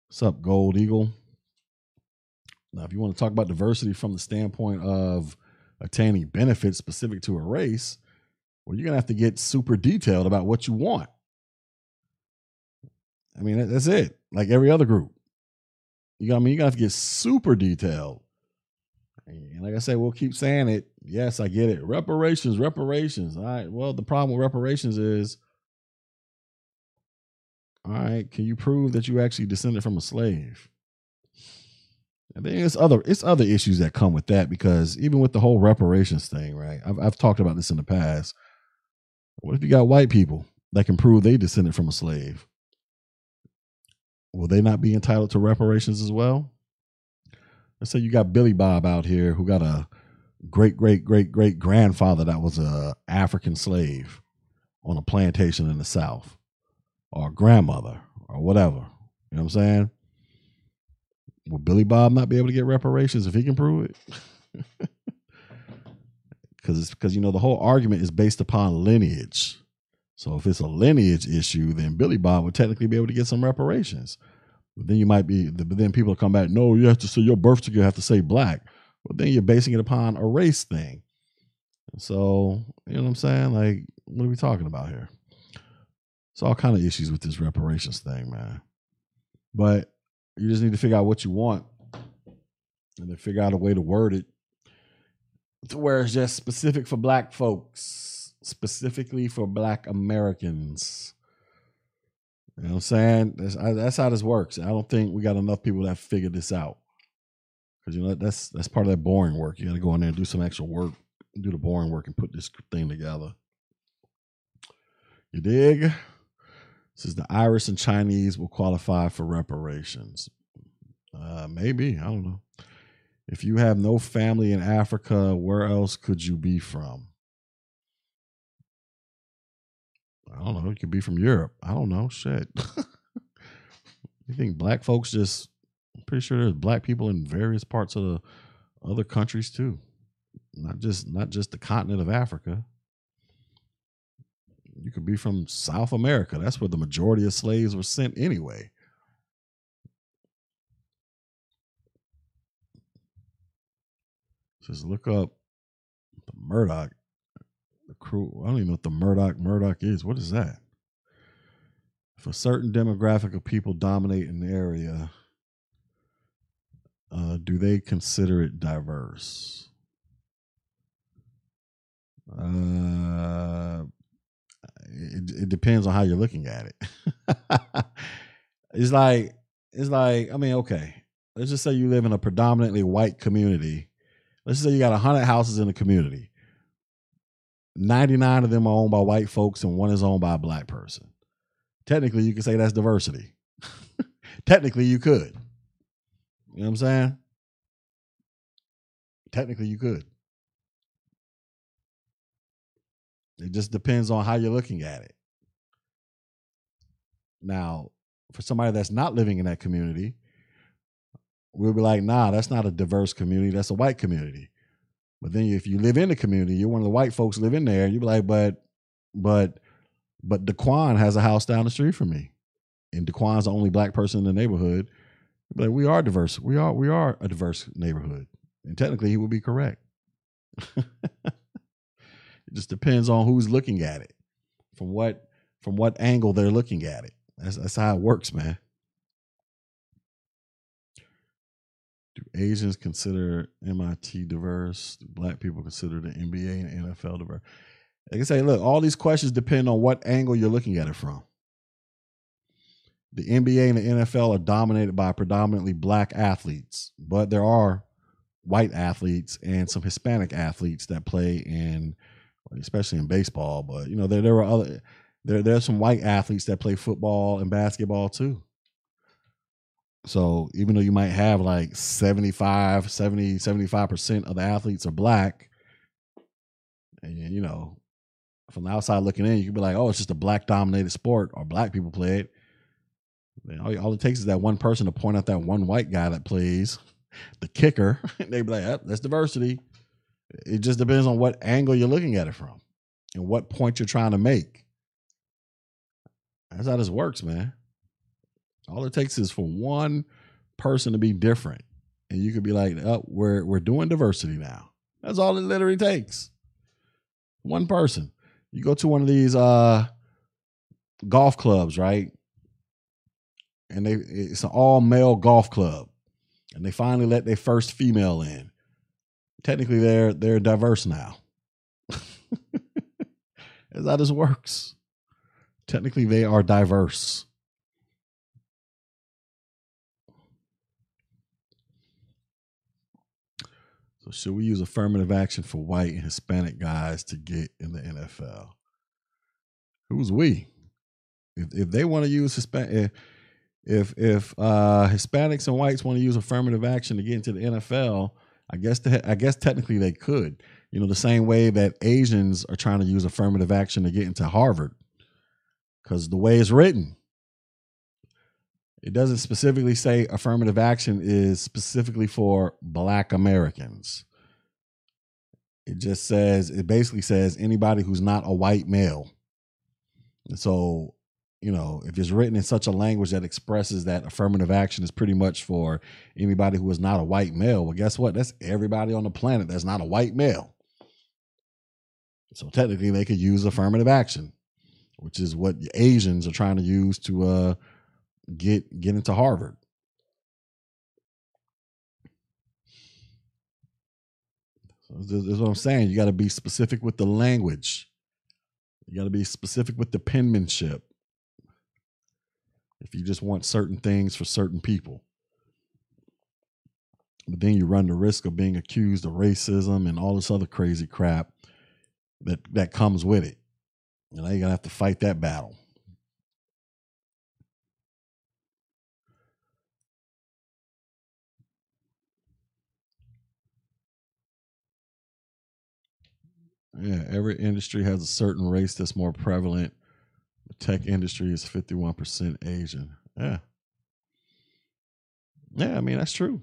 What's up, Gold Eagle? Now, if you want to talk about diversity from the standpoint of attaining benefits specific to a race, well, you're going to have to get super detailed about what you want. I mean, that's it. Like every other group. You got I mean, you got to get super detailed. And like I said, we'll keep saying it. Yes, I get it. Reparations, reparations. All right. Well, the problem with reparations is, all right, can you prove that you actually descended from a slave? I think it's other it's other issues that come with that because even with the whole reparations thing, right? I've I've talked about this in the past. What if you got white people that can prove they descended from a slave? Will they not be entitled to reparations as well? Let's say you got Billy Bob out here who got a great great great great grandfather that was a African slave on a plantation in the South, or grandmother, or whatever. You know what I'm saying? Will Billy Bob not be able to get reparations if he can prove it? because it's because you know the whole argument is based upon lineage. So if it's a lineage issue, then Billy Bob would technically be able to get some reparations. But then you might be, but then people come back. No, you have to say your birth certificate you have to say black. But then you're basing it upon a race thing. So you know what I'm saying? Like, what are we talking about here? It's all kind of issues with this reparations thing, man. But you just need to figure out what you want, and then figure out a way to word it to where it's just specific for black folks, specifically for black Americans. You know what I'm saying? That's, that's how this works. I don't think we got enough people that figured this out. Because you know that's that's part of that boring work. You got to go in there and do some extra work, do the boring work, and put this thing together. You dig? Says the Irish and Chinese will qualify for reparations. Uh, maybe I don't know. If you have no family in Africa, where else could you be from? I don't know. You could be from Europe. I don't know. Shit. you think black folks just? I'm pretty sure there's black people in various parts of the other countries too, not just not just the continent of Africa. You could be from South America. That's where the majority of slaves were sent anyway. Just look up the Murdoch the crew. I don't even know what the Murdoch Murdoch is. What is that? If a certain demographic of people dominate an area, uh, do they consider it diverse? Uh, it, it depends on how you're looking at it. it's like it's like I mean, okay, let's just say you live in a predominantly white community. Let's say you got hundred houses in the community. 99 of them are owned by white folks and one is owned by a black person. Technically, you could say that's diversity. Technically, you could. You know what I'm saying? Technically, you could. It just depends on how you're looking at it. Now, for somebody that's not living in that community, we'll be like, nah, that's not a diverse community. That's a white community. But then if you live in the community, you're one of the white folks live in there, you'd be like, but, but, but Daquan has a house down the street from me. And Daquan's the only black person in the neighborhood. But we are diverse. We are we are a diverse neighborhood. And technically he would be correct. it just depends on who's looking at it. From what from what angle they're looking at it. That's that's how it works, man. Do Asians consider MIT diverse? Do black people consider the NBA and NFL diverse? Like I say, look, all these questions depend on what angle you're looking at it from. The NBA and the NFL are dominated by predominantly black athletes, but there are white athletes and some Hispanic athletes that play in, especially in baseball. But you know, there there are other there there's some white athletes that play football and basketball too. So even though you might have like 75, 70, 75% of the athletes are black, and you know, from the outside looking in, you could be like, oh, it's just a black dominated sport or black people play it. All, all, it takes is that one person to point out that one white guy that plays the kicker. And they'd be like, oh, that's diversity. It just depends on what angle you're looking at it from and what point you're trying to make. That's how this works, man. All it takes is for one person to be different. And you could be like, oh, we're we're doing diversity now. That's all it literally takes. One person. You go to one of these uh golf clubs, right? And they it's an all male golf club. And they finally let their first female in. Technically they're they're diverse now. That's how this works. Technically they are diverse. So should we use affirmative action for white and Hispanic guys to get in the NFL? Who's we? If if they want to use Hispanic, if if uh, Hispanics and whites want to use affirmative action to get into the NFL, I guess I guess technically they could. You know, the same way that Asians are trying to use affirmative action to get into Harvard, because the way it's written, it doesn't specifically say affirmative action is specifically for black Americans. It just says it basically says anybody who's not a white male. And so, you know, if it's written in such a language that expresses that affirmative action is pretty much for anybody who is not a white male, well, guess what? That's everybody on the planet that's not a white male. So technically, they could use affirmative action, which is what Asians are trying to use to uh, get get into Harvard. So this is what I'm saying. You got to be specific with the language. You got to be specific with the penmanship. If you just want certain things for certain people. But then you run the risk of being accused of racism and all this other crazy crap that that comes with it. And now you're gonna have to fight that battle. Yeah, every industry has a certain race that's more prevalent. Tech industry is 51% Asian. Yeah. Yeah, I mean, that's true.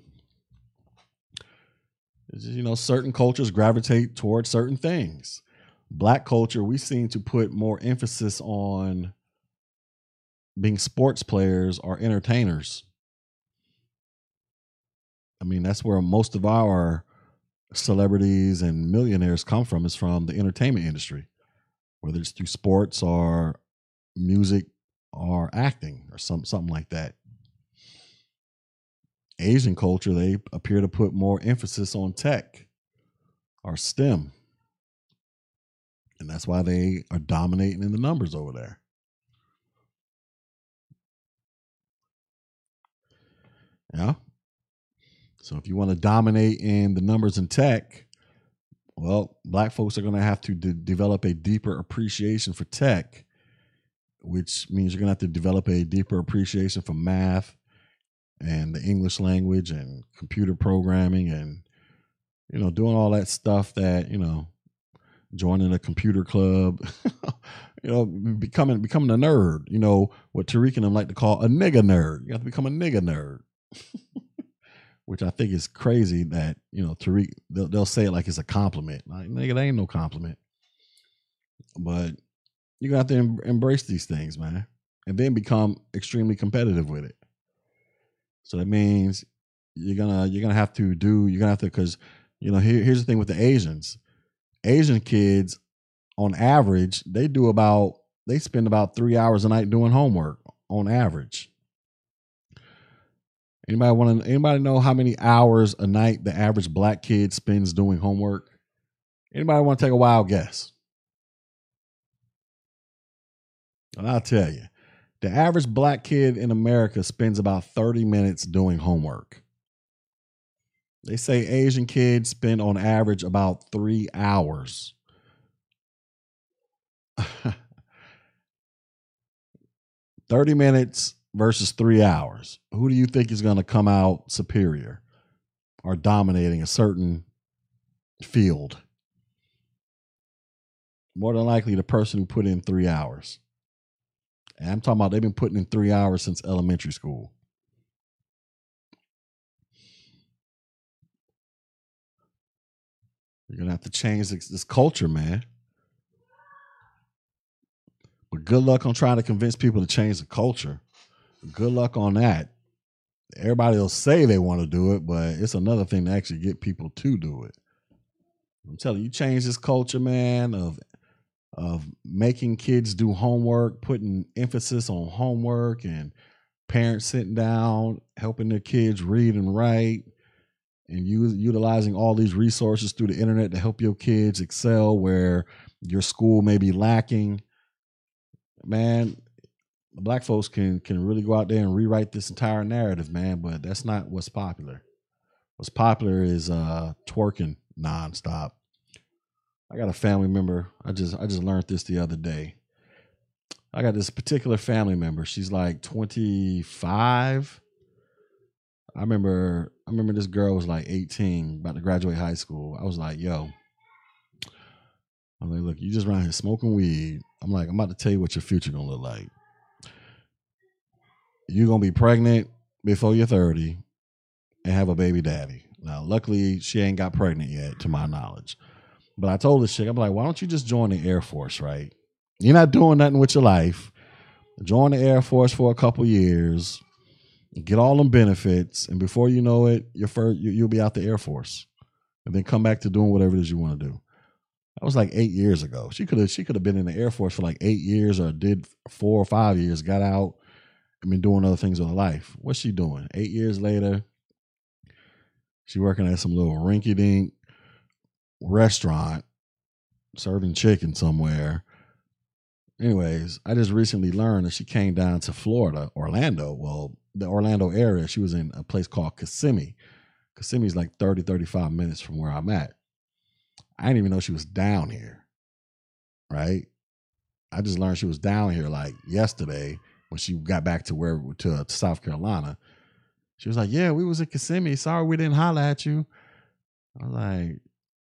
It's you know, certain cultures gravitate towards certain things. Black culture, we seem to put more emphasis on being sports players or entertainers. I mean, that's where most of our celebrities and millionaires come from is from the entertainment industry, whether it's through sports or music or acting or some something like that. Asian culture, they appear to put more emphasis on tech or STEM. And that's why they are dominating in the numbers over there. Yeah. So if you want to dominate in the numbers in tech, well, black folks are going to have to de- develop a deeper appreciation for tech, which means you're going to have to develop a deeper appreciation for math and the English language and computer programming and you know doing all that stuff that you know joining a computer club you know becoming becoming a nerd you know what Tariq and them like to call a nigga nerd you have to become a nigga nerd which I think is crazy that you know Tariq they'll, they'll say it like it's a compliment. Like nigga, that ain't no compliment. But you got to em- embrace these things, man, and then become extremely competitive with it. So that means you're gonna you're gonna have to do you're gonna have to because you know here, here's the thing with the Asians, Asian kids on average they do about they spend about three hours a night doing homework on average. Anybody want to? Anybody know how many hours a night the average black kid spends doing homework? Anybody want to take a wild guess? And I'll tell you, the average black kid in America spends about 30 minutes doing homework. They say Asian kids spend on average about three hours. 30 minutes versus three hours. Who do you think is going to come out superior or dominating a certain field? More than likely, the person who put in three hours. And I'm talking about they've been putting in three hours since elementary school. You're gonna have to change this, this culture, man. But good luck on trying to convince people to change the culture good luck on that. Everybody will say they want to do it, but it's another thing to actually get people to do it. I'm telling you, you change this culture, man, of of making kids do homework, putting emphasis on homework, and parents sitting down, helping their kids read and write, and use, utilizing all these resources through the internet to help your kids excel where your school may be lacking. Man, black folks can can really go out there and rewrite this entire narrative, man. But that's not what's popular. What's popular is uh twerking nonstop. I got a family member. I just I just learned this the other day. I got this particular family member. She's like 25. I remember I remember this girl was like 18, about to graduate high school. I was like, yo. I'm like, look, you just around here smoking weed. I'm like, I'm about to tell you what your future gonna look like you're gonna be pregnant before you're 30 and have a baby daddy. Now, luckily, she ain't got pregnant yet, to my knowledge. But I told this chick, I'm like, why don't you just join the Air Force, right? You're not doing nothing with your life. Join the Air Force for a couple years, get all them benefits, and before you know it, you're first, you, you'll be out the Air Force, and then come back to doing whatever it is you want to do. That was like eight years ago. She could have she could have been in the Air Force for like eight years or did four or five years, got out, and been doing other things with her life. What's she doing? Eight years later, she working at some little rinky dink restaurant serving chicken somewhere. Anyways, I just recently learned that she came down to Florida, Orlando. Well, the Orlando area. She was in a place called Kissimmee. Kissimmee is like 30, 35 minutes from where I'm at. I didn't even know she was down here. Right? I just learned she was down here like yesterday when she got back to where to, uh, to South Carolina. She was like, "Yeah, we was at Kissimmee. Sorry we didn't holler at you." I was like,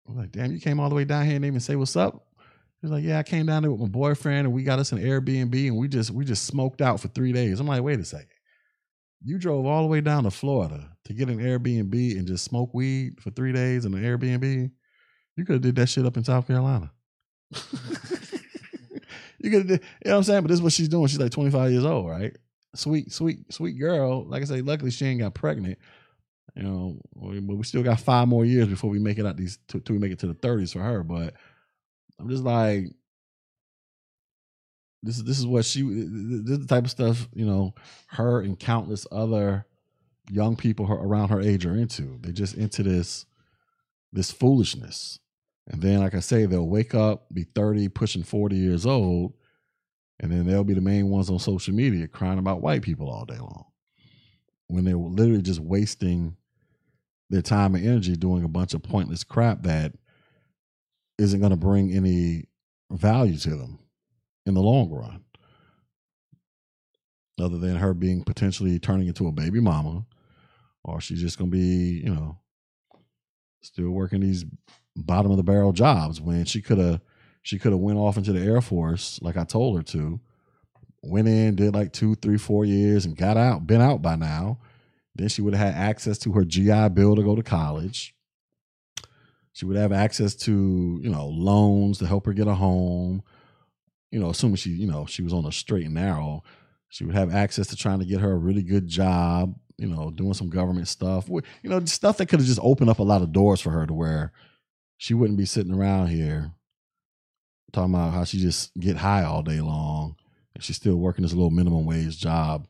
I was like, "Damn, you came all the way down here and didn't even say what's up." He was like, "Yeah, I came down there with my boyfriend and we got us an Airbnb and we just we just smoked out for three days." I'm like, "Wait a second, you drove all the way down to Florida to get an Airbnb and just smoke weed for three days in an Airbnb? You could have did that shit up in South Carolina." you could have did, you know what I'm saying? But this is what she's doing. She's like 25 years old, right? Sweet, sweet, sweet girl. Like I say, luckily she ain't got pregnant. You know, but we still got five more years before we make it out these till we make it to the 30s for her. But I'm just like, this is this is what she this is the type of stuff you know her and countless other young people around her age are into. They're just into this this foolishness. And then, like I say, they'll wake up, be 30, pushing 40 years old, and then they'll be the main ones on social media crying about white people all day long. When they're literally just wasting their time and energy doing a bunch of pointless crap that isn't going to bring any value to them in the long run. Other than her being potentially turning into a baby mama, or she's just going to be, you know, still working these bottom of the barrel jobs when she could have she could have went off into the Air Force like I told her to. Went in, did like two, three, four years, and got out. Been out by now. Then she would have had access to her GI Bill to go to college. She would have access to you know loans to help her get a home. You know, assuming she you know she was on a straight and narrow, she would have access to trying to get her a really good job. You know, doing some government stuff. You know, stuff that could have just opened up a lot of doors for her to where she wouldn't be sitting around here talking about how she just get high all day long and she's still working this little minimum wage job.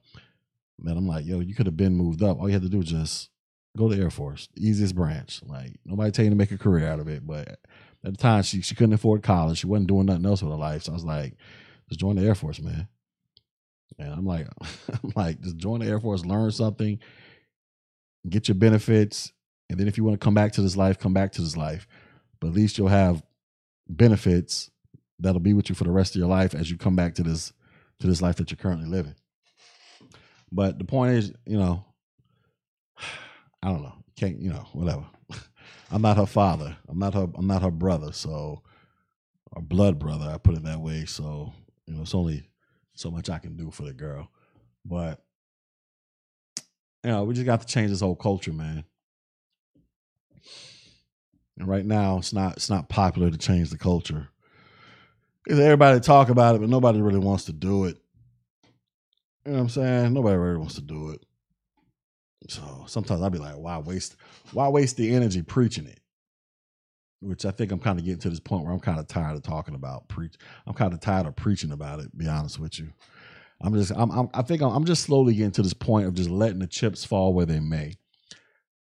Man, I'm like, yo, you could have been moved up. All you had to do was just go to Air Force, easiest branch. Like nobody telling you to make a career out of it. But at the time, she she couldn't afford college. She wasn't doing nothing else with her life. So I was like, just join the Air Force, man. And I'm like, I'm like, just join the Air Force, learn something, get your benefits, and then if you want to come back to this life, come back to this life but at least you'll have benefits that'll be with you for the rest of your life as you come back to this to this life that you're currently living. But the point is, you know, I don't know. Can't you know, whatever. I'm not her father. I'm not her I'm not her brother, so or blood brother, I put it that way. So, you know, it's only so much I can do for the girl. But you know, we just got to change this whole culture, man. And right now, it's not it's not popular to change the culture. Because everybody talk about it, but nobody really wants to do it. You know what I'm saying? Nobody really wants to do it. So sometimes I'll be like, why waste why waste the energy preaching it? Which I think I'm kind of getting to this point where I'm kind of tired of talking about preach. I'm kind of tired of preaching about it, be honest with you. I'm just I'm, I'm I think I'm, I'm just slowly getting to this point of just letting the chips fall where they may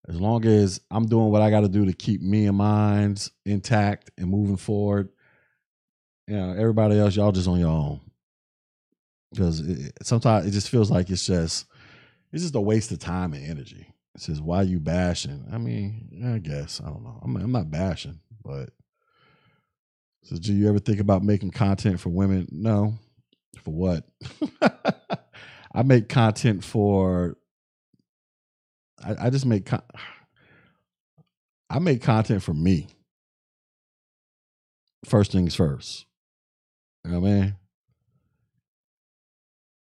as long as I'm doing what I got to do to keep me and mine's intact and moving forward, you know, everybody else, y'all just on your own. Because sometimes it just feels like it's just it's just a waste of time and energy. It says, "Why you bashing?" I mean, I guess I don't know. I'm I'm not bashing, but so do you ever think about making content for women? No. For what? I make content for I, I just make con- I make content for me. First things first. Know what I mean?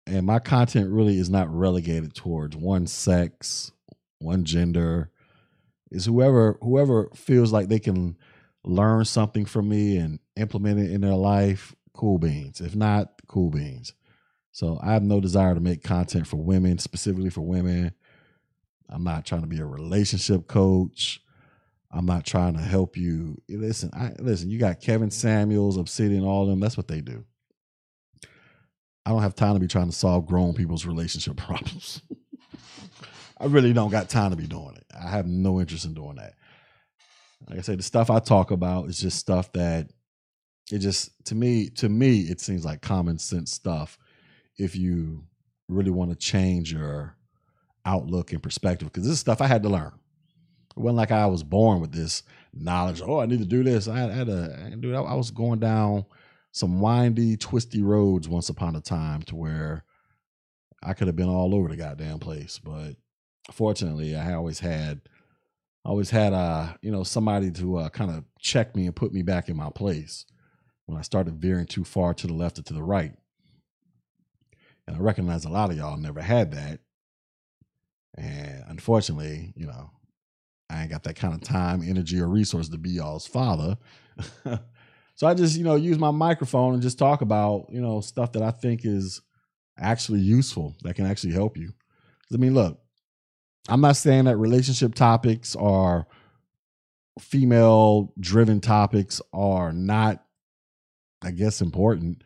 And my content really is not relegated towards one sex, one gender. Is whoever whoever feels like they can learn something from me and implement it in their life, cool beans. If not, cool beans. So I have no desire to make content for women, specifically for women. I'm not trying to be a relationship coach. I'm not trying to help you. Listen, I listen, you got Kevin Samuels, Obsidian, all of them. That's what they do. I don't have time to be trying to solve grown people's relationship problems. I really don't got time to be doing it. I have no interest in doing that. Like I said, the stuff I talk about is just stuff that it just to me, to me, it seems like common sense stuff if you really want to change your outlook and perspective. Because this is stuff I had to learn. It wasn't like I was born with this knowledge. Oh, I need to do this. I had, to do. I was going down some windy, twisty roads once upon a time to where I could have been all over the goddamn place. But fortunately, I always had, always had, uh, you know, somebody to uh, kind of check me and put me back in my place when I started veering too far to the left or to the right. And I recognize a lot of y'all never had that. And unfortunately, you know, I ain't got that kind of time, energy, or resource to be y'all's father. So I just, you know, use my microphone and just talk about, you know, stuff that I think is actually useful that can actually help you. I mean, look, I'm not saying that relationship topics are female driven topics are not, I guess, important,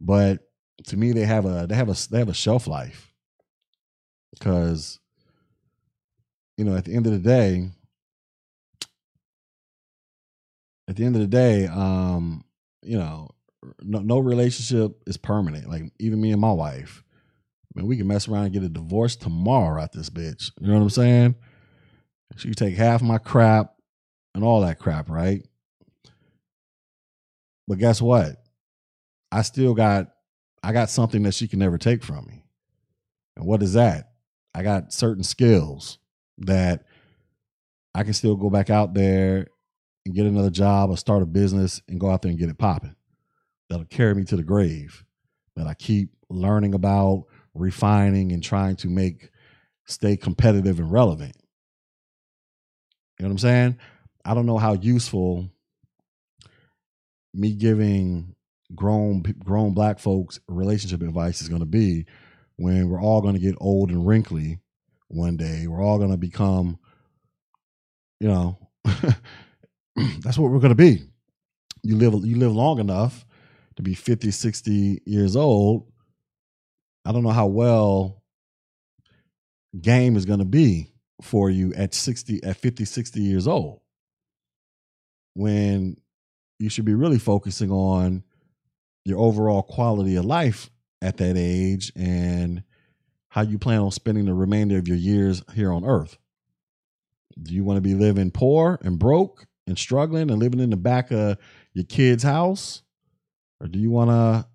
but to me, they have a they have a they have a shelf life because you know at the end of the day at the end of the day, um, you know, no, no relationship is permanent. Like even me and my wife, I mean, we can mess around and get a divorce tomorrow at this bitch. You know what I'm saying? She take half my crap and all that crap, right? But guess what? I still got I got something that she can never take from me. And what is that? I got certain skills that I can still go back out there and get another job or start a business and go out there and get it popping. That'll carry me to the grave. That I keep learning about, refining, and trying to make stay competitive and relevant. You know what I'm saying? I don't know how useful me giving grown grown black folks relationship advice is going to be when we're all going to get old and wrinkly one day. We're all going to become, you know, that's what we're going to be. You live you live long enough to be 50, 60 years old. I don't know how well game is going to be for you at 60 at 50, 60 years old. When you should be really focusing on your overall quality of life at that age and how you plan on spending the remainder of your years here on earth. Do you want to be living poor and broke and struggling and living in the back of your kid's house? Or do you want to,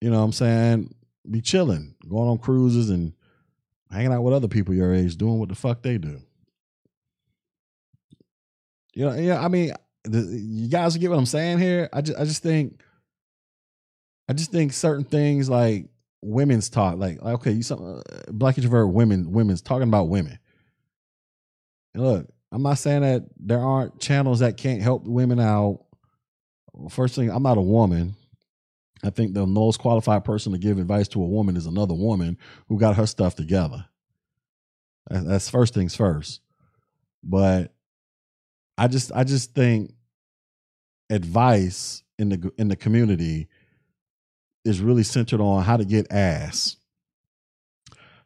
you know what I'm saying, be chilling, going on cruises and hanging out with other people your age, doing what the fuck they do? You know, yeah, I mean, the, you guys get what I'm saying here? I just I just think I just think certain things like women's talk, like like okay, you some uh, black introvert women, women's talking about women. And look, I'm not saying that there aren't channels that can't help women out. First thing, I'm not a woman. I think the most qualified person to give advice to a woman is another woman who got her stuff together. That's first things first. But I just I just think advice in the in the community is really centered on how to get ass.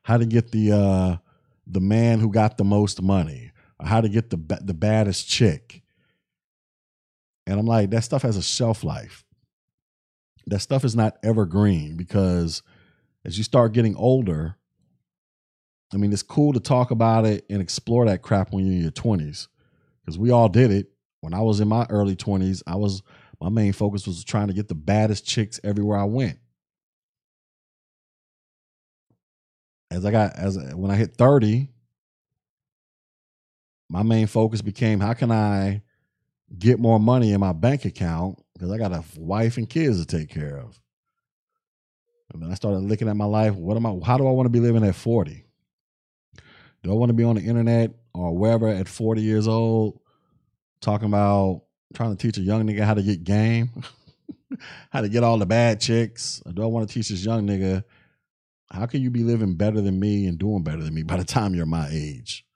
How to get the uh the man who got the most money how to get the the baddest chick. And I'm like, that stuff has a shelf life. That stuff is not evergreen because as you start getting older, I mean, it's cool to talk about it and explore that crap when you're in your 20s because we all did it. When I was in my early 20s, I was my main focus was trying to get the baddest chicks everywhere I went. As I got as when I hit 30, my main focus became how can I get more money in my bank account because I got a wife and kids to take care of. And then I started looking at my life. What am I? How do I want to be living at 40? Do I want to be on the internet or wherever at 40 years old talking about trying to teach a young nigga how to get game, how to get all the bad chicks? Or do I want to teach this young nigga how can you be living better than me and doing better than me by the time you're my age?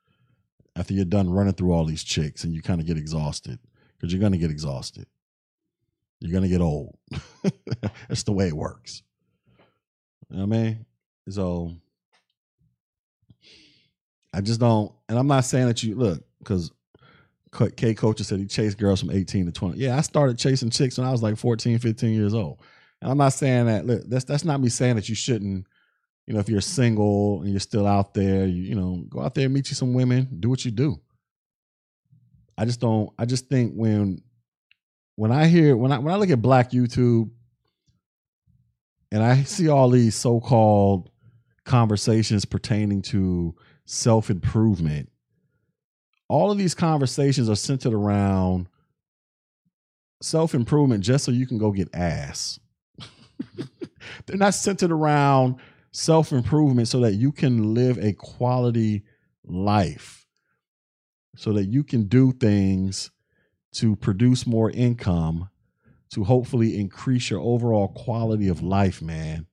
After you're done running through all these chicks and you kind of get exhausted because you're going to get exhausted. You're going to get old. That's the way it works. You know what I mean? So I just don't, and I'm not saying that you look because K Coach said he chased girls from 18 to 20. Yeah, I started chasing chicks when I was like 14, 15 years old. And I'm not saying that. Look, that's that's not me saying that you shouldn't. You know, if you're single and you're still out there, you, you know, go out there and meet you some women. Do what you do. I just don't. I just think when when I hear when I when I look at Black YouTube and I see all these so-called conversations pertaining to self-improvement all of these conversations are centered around self-improvement just so you can go get ass they're not centered around self-improvement so that you can live a quality life so that you can do things to produce more income to hopefully increase your overall quality of life, man.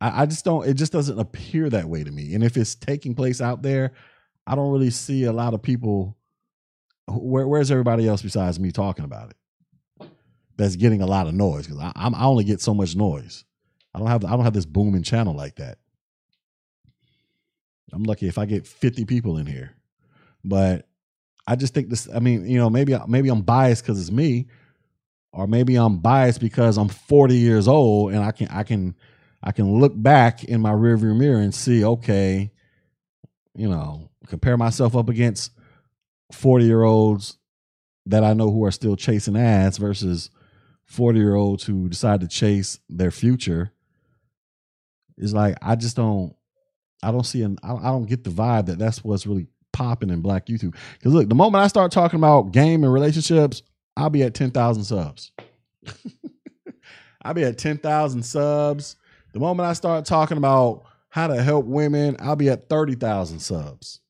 I, I, just don't, it just doesn't appear that way to me. And if it's taking place out there, I don't really see a lot of people. Where, where's everybody else besides me talking about it? That's getting a lot of noise because I, I only get so much noise. I don't have I don't have this booming channel like that. I'm lucky if I get 50 people in here. But I just think this. I mean, you know, maybe maybe I'm biased because it's me, or maybe I'm biased because I'm 40 years old and I can I can I can look back in my rearview mirror and see, okay, you know, compare myself up against 40 year olds that I know who are still chasing ads versus 40 year olds who decide to chase their future. Is like I just don't I don't see an I don't get the vibe that that's what's really popping in Black YouTube. Because look, the moment I start talking about game and relationships, I'll be at ten thousand subs. I'll be at ten thousand subs. The moment I start talking about how to help women, I'll be at thirty thousand subs.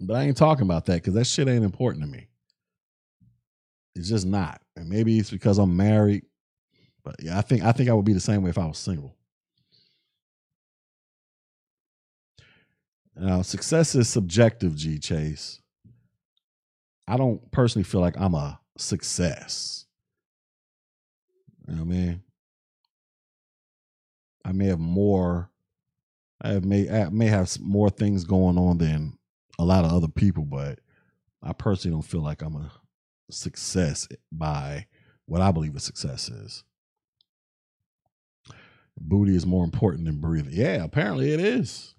But I ain't talking about that because that shit ain't important to me. It's just not. And maybe it's because I'm married. But yeah, I think I think I would be the same way if I was single. Now, success is subjective, G Chase. I don't personally feel like I'm a success. You know what I mean? I may have more. I have may I may have more things going on than a lot of other people, but I personally don't feel like I'm a success by what I believe a success is. Booty is more important than breathing. Yeah, apparently it is.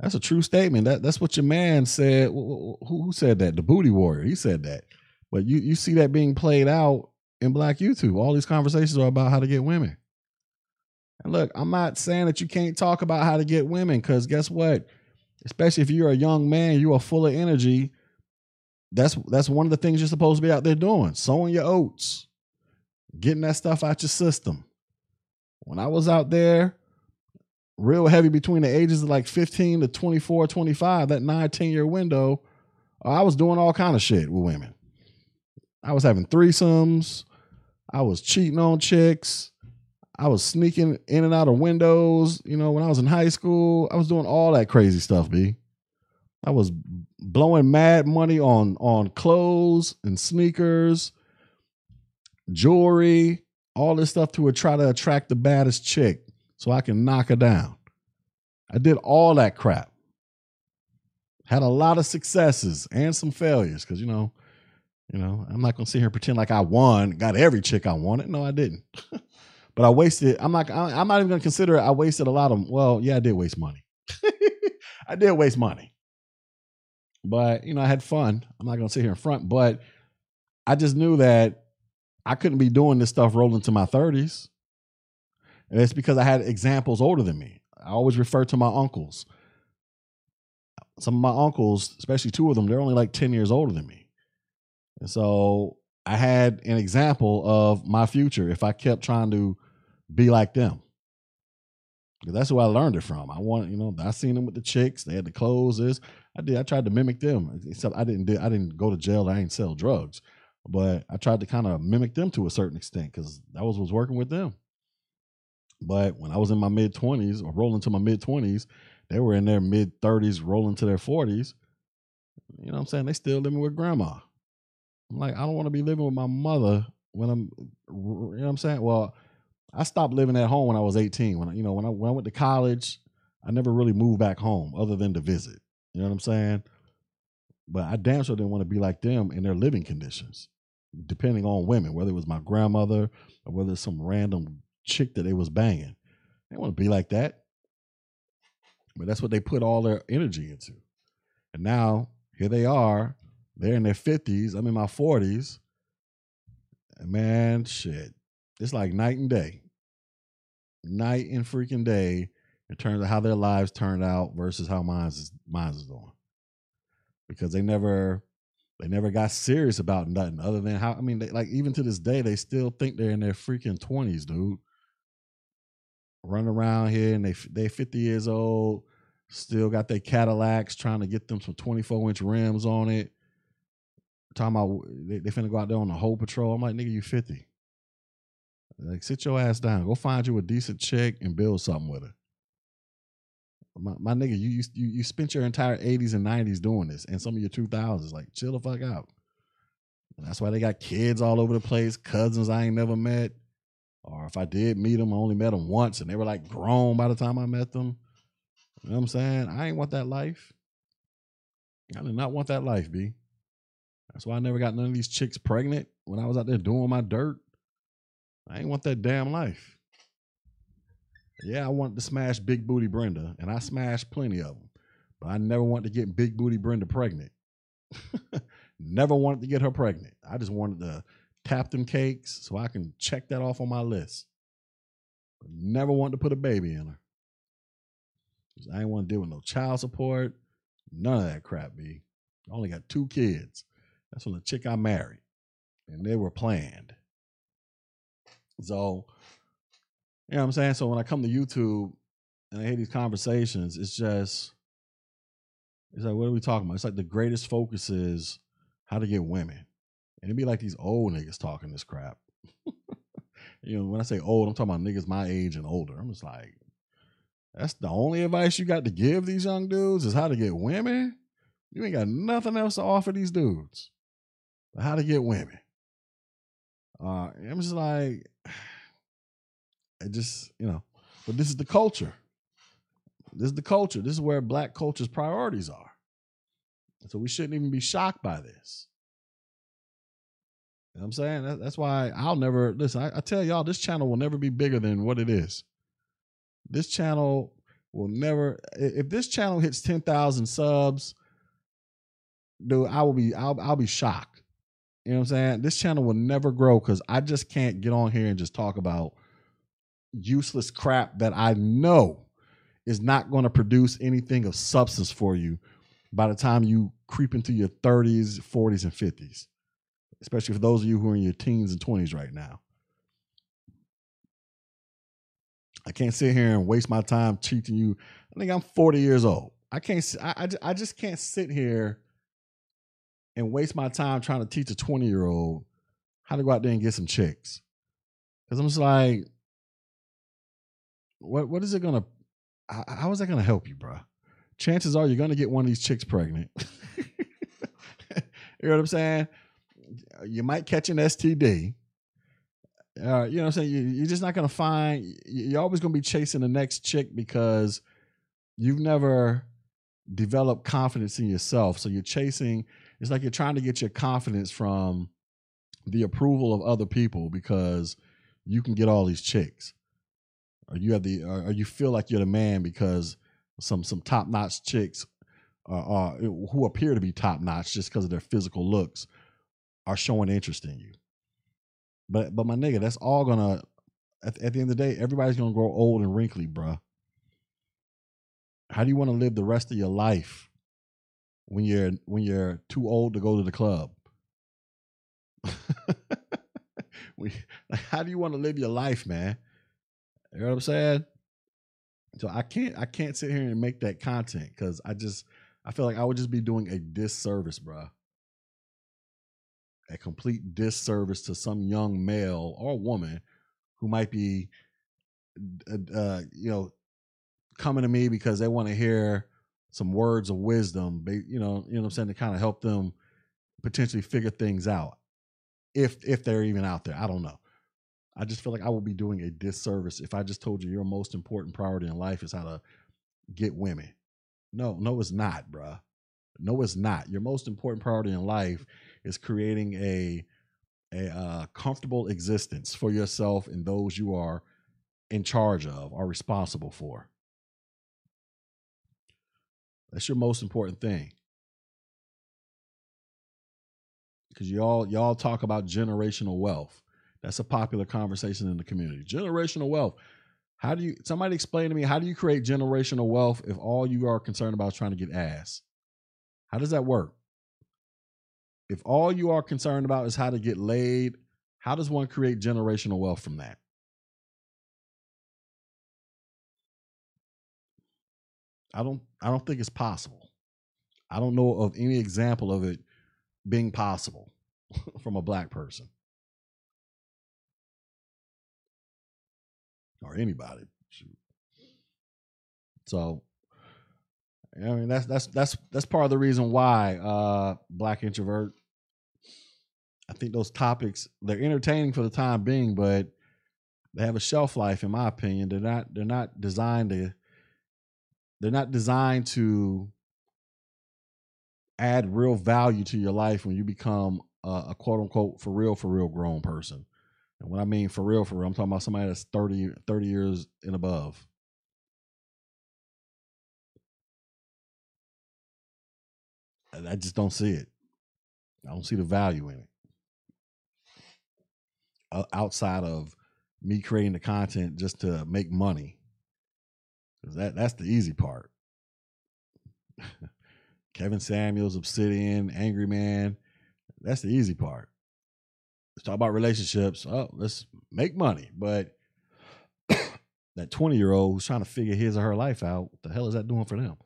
That's a true statement. That that's what your man said. Who, who said that? The Booty Warrior. He said that. But you you see that being played out in Black YouTube. All these conversations are about how to get women. And look, I'm not saying that you can't talk about how to get women, because guess what? Especially if you're a young man, you are full of energy. That's that's one of the things you're supposed to be out there doing, sowing your oats, getting that stuff out your system. When I was out there, real heavy between the ages of like 15 to 24, 25, that nine, 10 year window, I was doing all kind of shit with women. I was having threesomes. I was cheating on chicks. I was sneaking in and out of windows. You know, when I was in high school, I was doing all that crazy stuff, B. I was blowing mad money on on clothes and sneakers, jewelry, all this stuff to try to attract the baddest chick so I can knock her down. I did all that crap. Had a lot of successes and some failures because, you know, you know, I'm not gonna sit here and pretend like I won, got every chick I wanted. No, I didn't. but I wasted. I'm not. I'm not even gonna consider it. I wasted a lot of. Well, yeah, I did waste money. I did waste money, but you know, I had fun. I'm not gonna sit here in front, but I just knew that I couldn't be doing this stuff rolling to my 30s. And it's because I had examples older than me. I always refer to my uncles. Some of my uncles, especially two of them, they're only like 10 years older than me. And so I had an example of my future if I kept trying to be like them. That's who I learned it from. I want, you know, I seen them with the chicks. They had the clothes. This. I did. I tried to mimic them. Except I didn't. Do, I didn't go to jail. I didn't sell drugs, but I tried to kind of mimic them to a certain extent because that was was working with them. But when I was in my mid twenties or rolling to my mid twenties, they were in their mid thirties, rolling to their forties. You know what I'm saying? They still living with grandma. I'm like, I don't want to be living with my mother when I'm. You know what I'm saying? Well, I stopped living at home when I was 18. When I, you know, when I when I went to college, I never really moved back home other than to visit. You know what I'm saying? But I damn sure didn't want to be like them in their living conditions, depending on women, whether it was my grandmother or whether it's some random chick that they was banging. They want to be like that. But that's what they put all their energy into. And now here they are. They're in their 50s. I'm in my 40s. And man, shit. It's like night and day. Night and freaking day in terms of how their lives turned out versus how mine's is mine's is doing. Because they never they never got serious about nothing other than how I mean they, like even to this day they still think they're in their freaking 20s, dude. Run around here and they they 50 years old, still got their Cadillacs trying to get them some 24 inch rims on it. Talking about they, they finna go out there on the whole patrol. I'm like, nigga, you 50. Like, sit your ass down. Go find you a decent chick and build something with her. My, my nigga, you, you you spent your entire 80s and 90s doing this, and some of your 2000s. Like, chill the fuck out. That's why they got kids all over the place, cousins I ain't never met. Or if I did meet them, I only met them once, and they were like grown by the time I met them. You know what I'm saying? I ain't want that life. I did not want that life, B. That's why I never got none of these chicks pregnant when I was out there doing my dirt. I ain't want that damn life. Yeah, I wanted to smash Big Booty Brenda, and I smashed plenty of them. But I never wanted to get Big Booty Brenda pregnant. never wanted to get her pregnant. I just wanted to tap them cakes so I can check that off on my list. But never wanted to put a baby in her. I ain't want to deal with no child support. None of that crap, B. I only got two kids. That's from the chick I married. And they were planned. So, you know what I'm saying? So when I come to YouTube and I hear these conversations, it's just, it's like, what are we talking about? It's like the greatest focus is how to get women. And it'd be like these old niggas talking this crap. you know, when I say old, I'm talking about niggas my age and older. I'm just like, that's the only advice you got to give these young dudes is how to get women. You ain't got nothing else to offer these dudes. How to get women. Uh, I'm just like, it just, you know, but this is the culture. This is the culture. This is where black culture's priorities are. So we shouldn't even be shocked by this. You know what I'm saying? That, that's why I'll never listen. I, I tell y'all, this channel will never be bigger than what it is. This channel will never. If this channel hits ten thousand subs, dude, I will be. I'll. I'll be shocked. You know what I'm saying? This channel will never grow because I just can't get on here and just talk about useless crap that I know is not going to produce anything of substance for you by the time you creep into your 30s, 40s, and 50s, especially for those of you who are in your teens and 20s right now. I can't sit here and waste my time teaching you. I think I'm 40 years old. I can't. I, I, I just can't sit here and waste my time trying to teach a 20 year old how to go out there and get some chicks. Because I'm just like, what what is it gonna? How, how is that gonna help you, bro? Chances are you're gonna get one of these chicks pregnant. you know what I'm saying? You might catch an STD. Uh, you know what I'm saying? You, you're just not gonna find. You're always gonna be chasing the next chick because you've never developed confidence in yourself. So you're chasing. It's like you're trying to get your confidence from the approval of other people because you can get all these chicks or you have the or, you feel like you're the man because some some top notch chicks uh, who appear to be top notch just because of their physical looks are showing interest in you. But but my nigga, that's all gonna at, at the end of the day, everybody's gonna grow old and wrinkly, bruh. How do you want to live the rest of your life when you're when you're too old to go to the club? how do you want to live your life, man? You know what I'm saying? So I can't I can't sit here and make that content because I just I feel like I would just be doing a disservice, bruh. A complete disservice to some young male or woman who might be, uh, uh you know, coming to me because they want to hear some words of wisdom, you know, you know what I'm saying, to kind of help them potentially figure things out. If if they're even out there. I don't know. I just feel like I will be doing a disservice if I just told you your most important priority in life is how to get women. No, no, it's not, bruh. No, it's not. Your most important priority in life is creating a a uh, comfortable existence for yourself and those you are in charge of, are responsible for. That's your most important thing. Because y'all y'all talk about generational wealth. That's a popular conversation in the community. Generational wealth. How do you somebody explain to me how do you create generational wealth if all you are concerned about is trying to get ass? How does that work? If all you are concerned about is how to get laid, how does one create generational wealth from that? I don't I don't think it's possible. I don't know of any example of it being possible from a black person or anybody. So I mean that's that's that's that's part of the reason why uh black introvert I think those topics they're entertaining for the time being, but they have a shelf life in my opinion. They're not they're not designed to they're not designed to add real value to your life when you become a, a quote unquote for real for real grown person. And what I mean for real for real, I'm talking about somebody that's 30 30 years and above. I just don't see it. I don't see the value in it. outside of me creating the content just to make money that that's the easy part. Kevin Samuels, Obsidian, Angry Man. That's the easy part. Let's talk about relationships. Oh, let's make money. But that 20 year old who's trying to figure his or her life out, what the hell is that doing for them?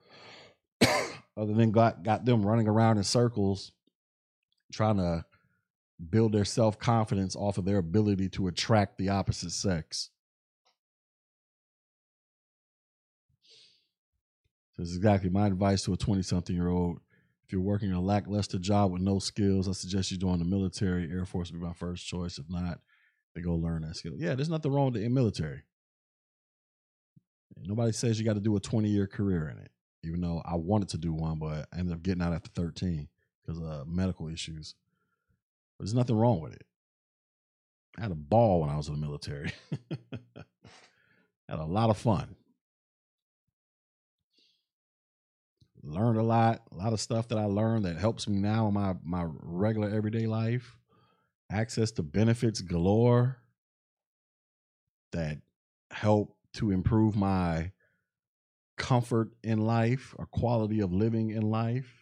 Other than got, got them running around in circles trying to build their self confidence off of their ability to attract the opposite sex. This is exactly my advice to a 20 something year old. If you're working a lackluster job with no skills, I suggest you join the military. Air Force would be my first choice. If not, they go learn that skill. Yeah, there's nothing wrong with the military. Nobody says you got to do a 20 year career in it, even though I wanted to do one, but I ended up getting out after 13 because of medical issues. But there's nothing wrong with it. I had a ball when I was in the military. had a lot of fun. Learned a lot, a lot of stuff that I learned that helps me now in my my regular everyday life. Access to benefits galore that help to improve my comfort in life or quality of living in life.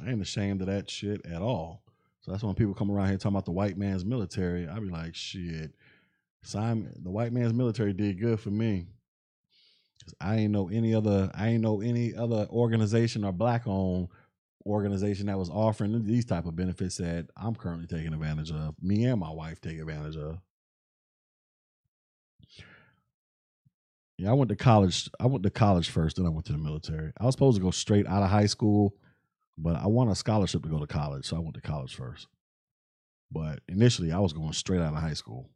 I ain't ashamed of that shit at all. So that's when people come around here talking about the white man's military. I'd be like, shit, Simon, the white man's military did good for me. I ain't know any other I ain't know any other organization or black owned organization that was offering these type of benefits that I'm currently taking advantage of. Me and my wife take advantage of. Yeah, I went to college. I went to college first, then I went to the military. I was supposed to go straight out of high school, but I won a scholarship to go to college, so I went to college first. But initially, I was going straight out of high school.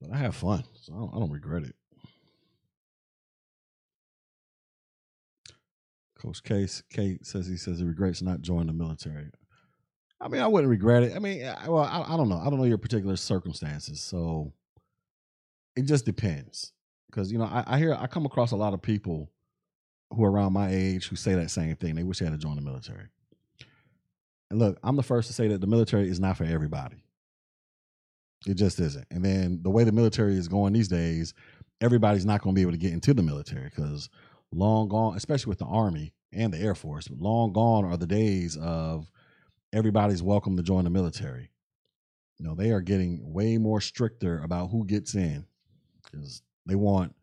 But I have fun, so I don't, I don't regret it. Coach Case Kate says he says he regrets not joining the military. I mean, I wouldn't regret it. I mean, I, well, I, I don't know. I don't know your particular circumstances, so it just depends. Because you know, I, I hear I come across a lot of people who are around my age who say that same thing. They wish they had to join the military. And look, I'm the first to say that the military is not for everybody. It just isn't. And then the way the military is going these days, everybody's not going to be able to get into the military because long gone, especially with the army, and the Air Force. Long gone are the days of everybody's welcome to join the military. You know, they are getting way more stricter about who gets in because they want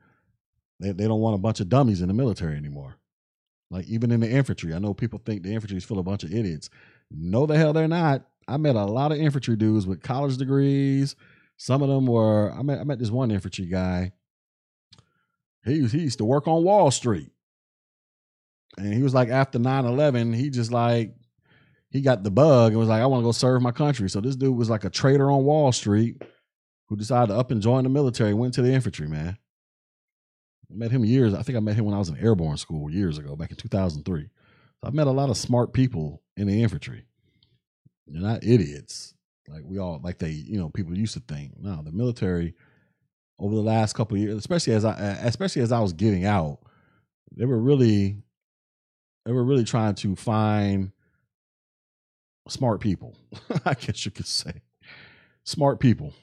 they, they don't want a bunch of dummies in the military anymore. Like even in the infantry, I know people think the infantry is full of a bunch of idiots. No, the hell they're not. I met a lot of infantry dudes with college degrees. Some of them were. I met. I met this one infantry guy. He he used to work on Wall Street, and he was like after 9-11, he just like he got the bug and was like, I want to go serve my country. So this dude was like a trader on Wall Street who decided to up and join the military, went to the infantry, man. I met him years. I think I met him when I was in airborne school years ago, back in 2003. So I've met a lot of smart people in the infantry. They're not idiots like we all like they you know people used to think. No, the military over the last couple years, especially as I especially as I was getting out, they were really they were really trying to find smart people. I guess you could say smart people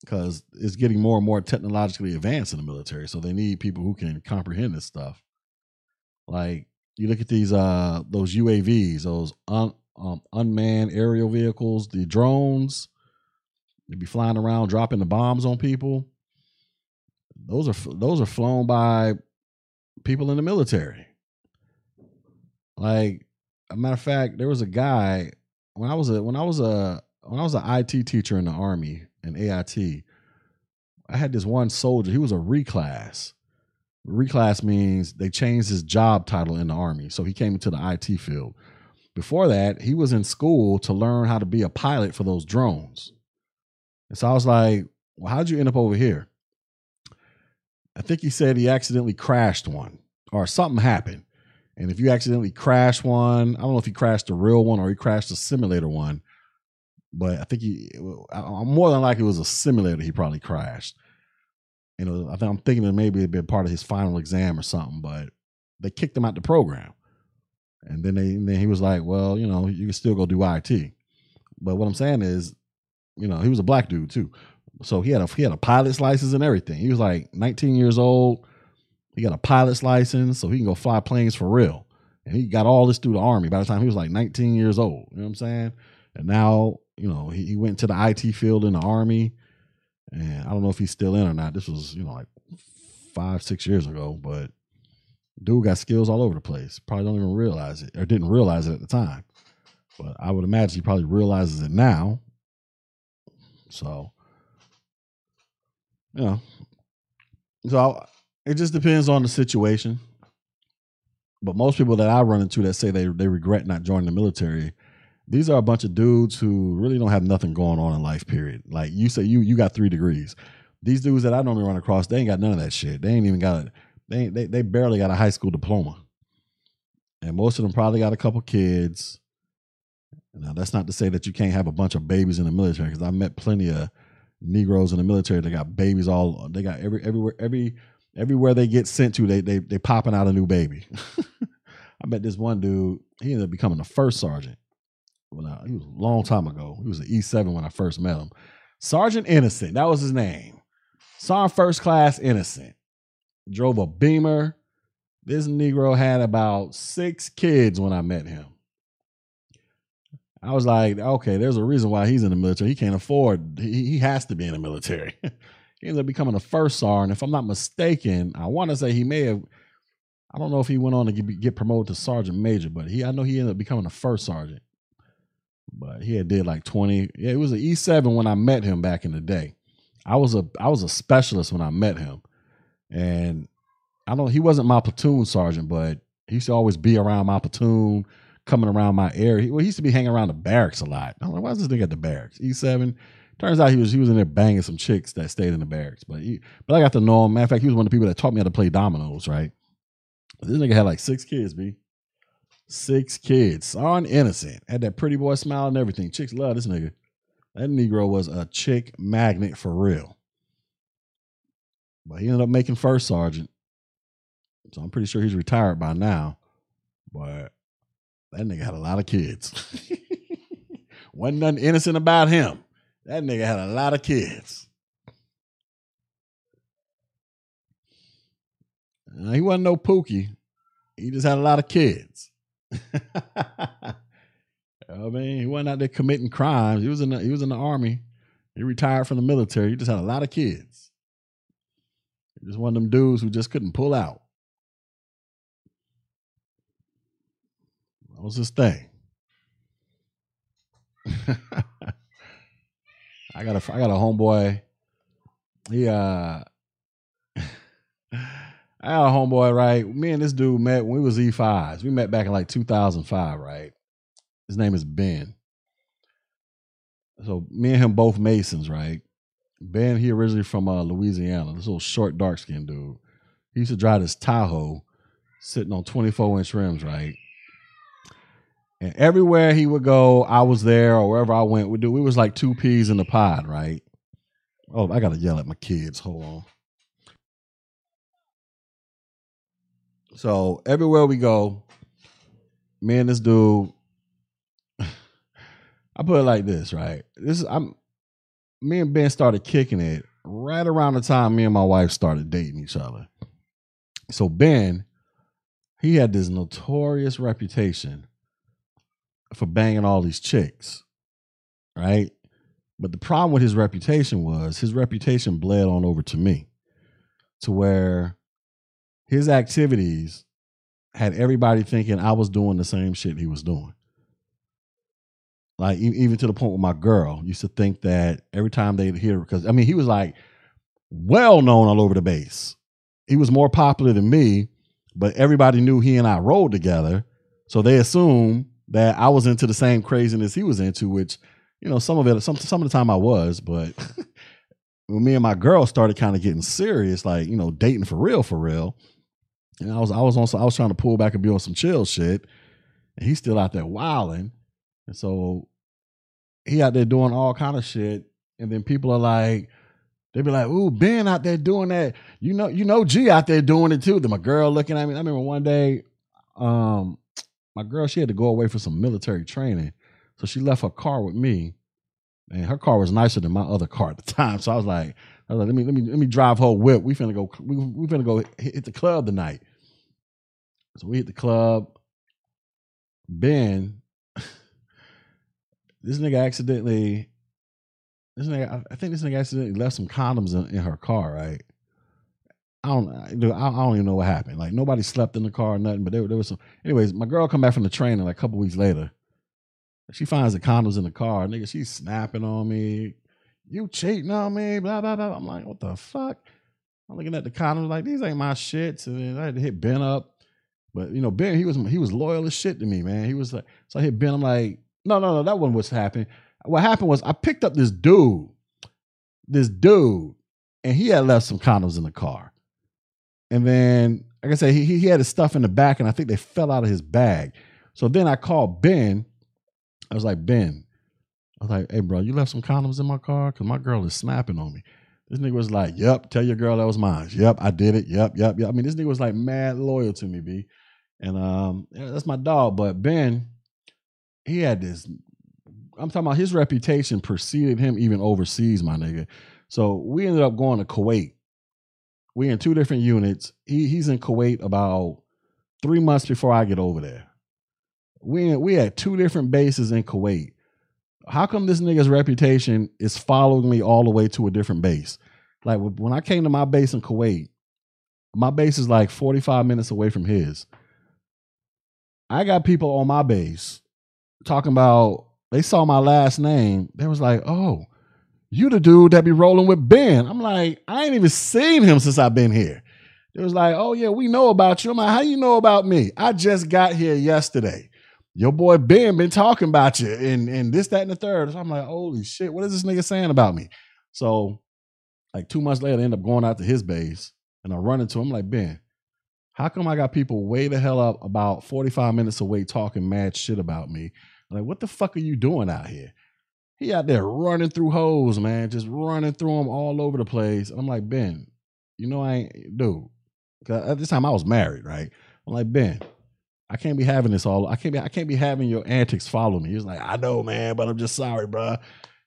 because it's getting more and more technologically advanced in the military. So they need people who can comprehend this stuff. Like you look at these uh those UAVs, those un, um, unmanned aerial vehicles, the drones. They be flying around dropping the bombs on people. Those are those are flown by people in the military. Like a matter of fact, there was a guy when I was a when I was a when I was an IT teacher in the army in AIT. I had this one soldier. He was a reclass. Reclass means they changed his job title in the army, so he came into the IT field. Before that, he was in school to learn how to be a pilot for those drones. And so I was like, well, how'd you end up over here? I think he said he accidentally crashed one or something happened. And if you accidentally crash one, I don't know if he crashed a real one or he crashed a simulator one, but I think he, I'm more than likely it was a simulator he probably crashed. You know, I think I'm thinking that maybe it'd been part of his final exam or something, but they kicked him out the program. And then they, and then he was like, well, you know, you can still go do IT. But what I'm saying is, you know, he was a black dude too. So he had a he had a pilot's license and everything. He was like 19 years old. He got a pilot's license, so he can go fly planes for real. And he got all this through the army by the time he was like 19 years old. You know what I'm saying? And now, you know, he, he went to the IT field in the army. And I don't know if he's still in or not. This was, you know, like five, six years ago, but dude got skills all over the place. Probably don't even realize it or didn't realize it at the time. But I would imagine he probably realizes it now. So, you know, so it just depends on the situation. But most people that I run into that say they they regret not joining the military, these are a bunch of dudes who really don't have nothing going on in life. Period. Like you say, you you got three degrees. These dudes that I normally run across, they ain't got none of that shit. They ain't even got they they they barely got a high school diploma, and most of them probably got a couple kids. Now that's not to say that you can't have a bunch of babies in the military because I met plenty of Negroes in the military. They got babies all. They got every everywhere every everywhere they get sent to. They they they popping out a new baby. I met this one dude. He ended up becoming the first sergeant. I, he was a long time ago. He was an E seven when I first met him. Sergeant Innocent. That was his name. Sergeant First Class Innocent drove a Beamer. This Negro had about six kids when I met him. I was like, okay, there's a reason why he's in the military. He can't afford, he, he has to be in the military. he ended up becoming a first sergeant. If I'm not mistaken, I want to say he may have, I don't know if he went on to get, get promoted to sergeant major, but he, I know he ended up becoming a first sergeant. But he had did like 20. Yeah, it was an E7 when I met him back in the day. I was a I was a specialist when I met him. And I don't he wasn't my platoon sergeant, but he used to always be around my platoon, coming around my area. He, well, he used to be hanging around the barracks a lot. I'm like, why is this nigga at the barracks? E7. Turns out he was he was in there banging some chicks that stayed in the barracks. But he, but I got to know him. Matter of fact, he was one of the people that taught me how to play dominoes, right? This nigga had like six kids, B. Six kids. On innocent. Had that pretty boy smile and everything. Chicks love this nigga. That Negro was a chick magnet for real. But he ended up making first sergeant. So I'm pretty sure he's retired by now. But that nigga had a lot of kids. Wasn't nothing innocent about him. That nigga had a lot of kids. he wasn't no pookie. he just had a lot of kids. I mean, he wasn't out there committing crimes. He was in the, he was in the army. He retired from the military. He just had a lot of kids. He just one of them dudes who just couldn't pull out. That was his thing. I got a I got a homeboy. He uh I got a homeboy, right? Me and this dude met when we was E5s. We met back in like 2005, right? His name is Ben. So me and him both Masons, right? Ben, he originally from uh, Louisiana. This little short, dark skinned dude. He used to drive this Tahoe sitting on 24 inch rims, right? And everywhere he would go, I was there, or wherever I went, we do. We was like two peas in the pod, right? Oh, I gotta yell at my kids. Hold on. So everywhere we go, me and this dude, I put it like this, right? This is I'm me and Ben started kicking it right around the time me and my wife started dating each other. So Ben, he had this notorious reputation for banging all these chicks, right? But the problem with his reputation was his reputation bled on over to me, to where his activities had everybody thinking I was doing the same shit he was doing. Like even to the point where my girl used to think that every time they'd hear because I mean he was like well known all over the base. He was more popular than me, but everybody knew he and I rolled together, so they assumed that I was into the same craziness he was into, which you know some of it some some of the time I was, but when me and my girl started kind of getting serious, like you know dating for real for real, and I was I was on I was trying to pull back and be on some chill shit, and he's still out there wilding. And so he out there doing all kind of shit. And then people are like, they be like, ooh, Ben out there doing that. You know, you know G out there doing it too. Then my girl looking at me. I remember one day, um, my girl, she had to go away for some military training. So she left her car with me. And her car was nicer than my other car at the time. So I was like, I was like, let me let me let me drive her whip. We finna go, we we finna go hit, hit the club tonight. So we hit the club. Ben this nigga accidentally, this nigga, I think this nigga accidentally left some condoms in, in her car, right? I don't, I, I don't even know what happened. Like nobody slept in the car or nothing, but there, there was some. Anyways, my girl come back from the training like a couple weeks later. She finds the condoms in the car. Nigga, she's snapping on me. You cheating on me? Blah blah blah. I'm like, what the fuck? I'm looking at the condoms like these ain't my shit. So then I had to hit Ben up. But you know, Ben, he was he was loyal as shit to me, man. He was like, so I hit Ben. I'm like, no, no, no, that wasn't what's happening. What happened was I picked up this dude, this dude, and he had left some condoms in the car. And then, like I said, he, he had his stuff in the back, and I think they fell out of his bag. So then I called Ben. I was like, Ben, I was like, hey, bro, you left some condoms in my car? Because my girl is snapping on me. This nigga was like, yep, tell your girl that was mine. Yep, I did it. Yep, yep, yep. I mean, this nigga was like mad loyal to me, B. And um, yeah, that's my dog. But Ben, he had this. I'm talking about his reputation preceded him even overseas, my nigga. So we ended up going to Kuwait. We in two different units. He he's in Kuwait about three months before I get over there. We we had two different bases in Kuwait. How come this nigga's reputation is following me all the way to a different base? Like when I came to my base in Kuwait, my base is like 45 minutes away from his. I got people on my base talking about they saw my last name. They was like, "Oh, you the dude that be rolling with Ben." I'm like, I ain't even seen him since I've been here. It was like, "Oh yeah, we know about you." I'm like, "How you know about me?" I just got here yesterday. Your boy Ben been talking about you and and this, that, and the third. So I'm like, "Holy shit, what is this nigga saying about me?" So, like two months later, I end up going out to his base and I run into him. I'm like, Ben, how come I got people way the hell up about 45 minutes away talking mad shit about me? Like, what the fuck are you doing out here? He out there running through holes, man, just running through them all over the place. And I'm like, Ben, you know I ain't, dude. At uh, this time I was married, right? I'm like, Ben, I can't be having this all. I can't be. I can't be having your antics follow me. He's like, I know, man, but I'm just sorry, bro.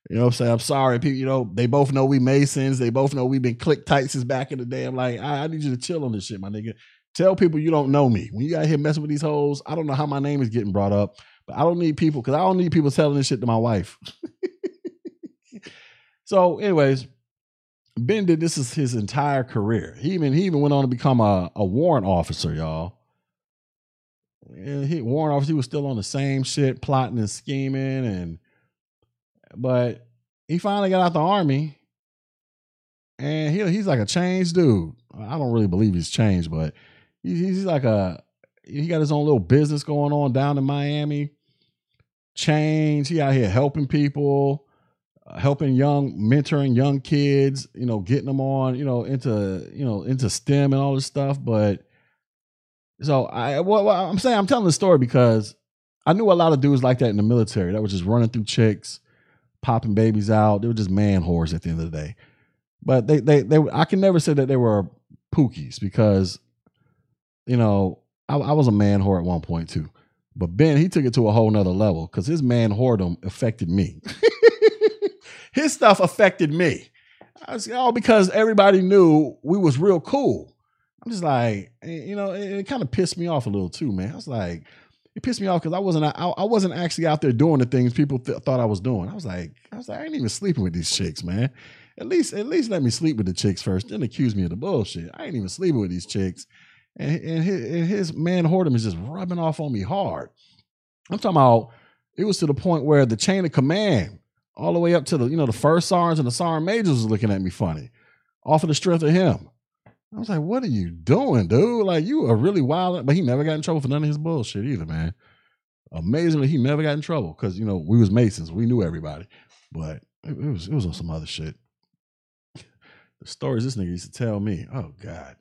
You know what I'm saying? I'm sorry. People, you know, they both know we Masons. They both know we've been click tight since back in the day. I'm like, I, I need you to chill on this shit, my nigga. Tell people you don't know me. When you out here messing with these hoes, I don't know how my name is getting brought up, but I don't need people because I don't need people telling this shit to my wife. so, anyways, Ben did this is his entire career. He even he even went on to become a, a warrant officer, y'all. He officer, he was still on the same shit, plotting and scheming, and but he finally got out the army, and he he's like a changed dude. I don't really believe he's changed, but he's like a he got his own little business going on down in Miami. Change. He out here helping people, uh, helping young, mentoring young kids. You know, getting them on. You know, into you know into STEM and all this stuff. But so I, well, well, I'm saying I'm telling the story because I knew a lot of dudes like that in the military that were just running through chicks, popping babies out. They were just man whores at the end of the day. But they, they, they, I can never say that they were pookies because, you know, I, I was a man whore at one point too. But Ben, he took it to a whole nother level because his man whoredom affected me. his stuff affected me. I was, all oh, because everybody knew we was real cool. I'm just like, eh, you know, it, it kind of pissed me off a little too, man. I was like, it pissed me off because I wasn't, I, I, wasn't actually out there doing the things people th- thought I was doing. I was like, I was like, I ain't even sleeping with these chicks, man. At least, at least let me sleep with the chicks first, then accuse me of the bullshit. I ain't even sleeping with these chicks, and and his, and his man whoredom is just rubbing off on me hard. I'm talking about. It was to the point where the chain of command, all the way up to the you know the first sergeants and the sergeant majors was looking at me funny, off of the strength of him. I was like, "What are you doing, dude? Like you are really wild." But he never got in trouble for none of his bullshit either, man. Amazingly, he never got in trouble because you know we was Masons, we knew everybody, but it, it was it was on some other shit. The stories this nigga used to tell me, oh god.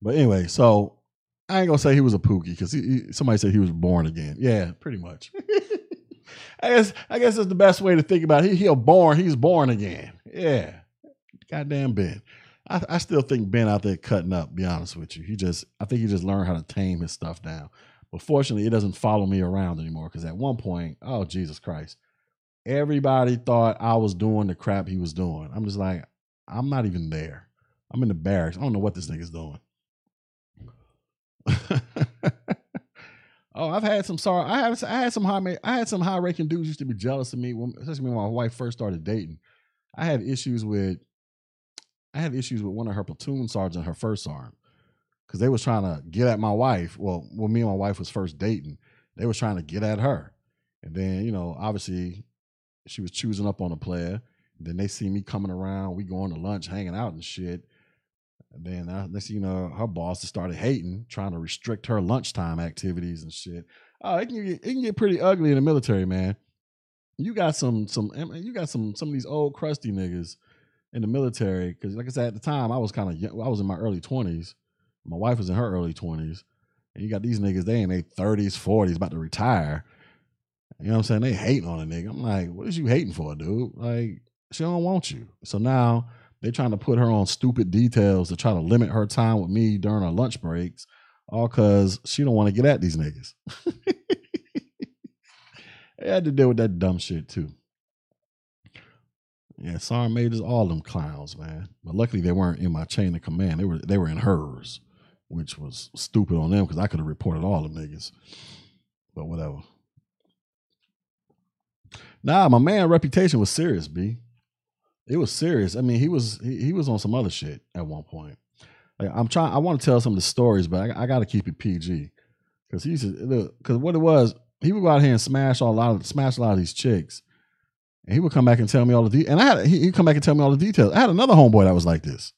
But anyway, so I ain't gonna say he was a pookie because somebody said he was born again. Yeah, pretty much. I guess I guess that's the best way to think about it. He, he born, he's born again. Yeah, goddamn Ben. I, I still think Ben out there cutting up. Be honest with you, he just I think he just learned how to tame his stuff down. But fortunately, it doesn't follow me around anymore because at one point, oh Jesus Christ, everybody thought I was doing the crap he was doing. I'm just like, I'm not even there. I'm in the barracks. I don't know what this nigga's doing. oh, I've had some sorry. I had I had some high I had some high ranking dudes used to be jealous of me, when, especially when my wife first started dating. I had issues with I had issues with one of her platoon sergeants, her first sergeant, because they was trying to get at my wife. Well, when me and my wife was first dating, they was trying to get at her, and then you know, obviously, she was choosing up on a player. Then they see me coming around. We going to lunch, hanging out and shit. And then uh, next you know, her boss started hating, trying to restrict her lunchtime activities and shit. Oh, it can get, it can get pretty ugly in the military, man. You got some some you got some some of these old crusty niggas in the military because, like I said, at the time I was kind of young. I was in my early twenties. My wife was in her early twenties, and you got these niggas they in their thirties, forties, about to retire. You know what I'm saying? They hating on a nigga. I'm like, what is you hating for, dude? Like, she don't want you. So now they're trying to put her on stupid details to try to limit her time with me during our lunch breaks, all because she don't want to get at these niggas. they had to deal with that dumb shit too. Yeah, Sergeant Majors, all them clowns, man. But luckily they weren't in my chain of command. They were they were in hers, which was stupid on them because I could have reported all them niggas. But whatever. Nah, my man reputation was serious, B. It was serious. I mean, he was he, he was on some other shit at one point. Like I'm trying. I want to tell some of the stories, but I, I got to keep it PG because he's because what it was. He would go out here and smash a lot of smash a lot of these chicks, and he would come back and tell me all the de- and I had he, he'd come back and tell me all the details. I had another homeboy that was like this.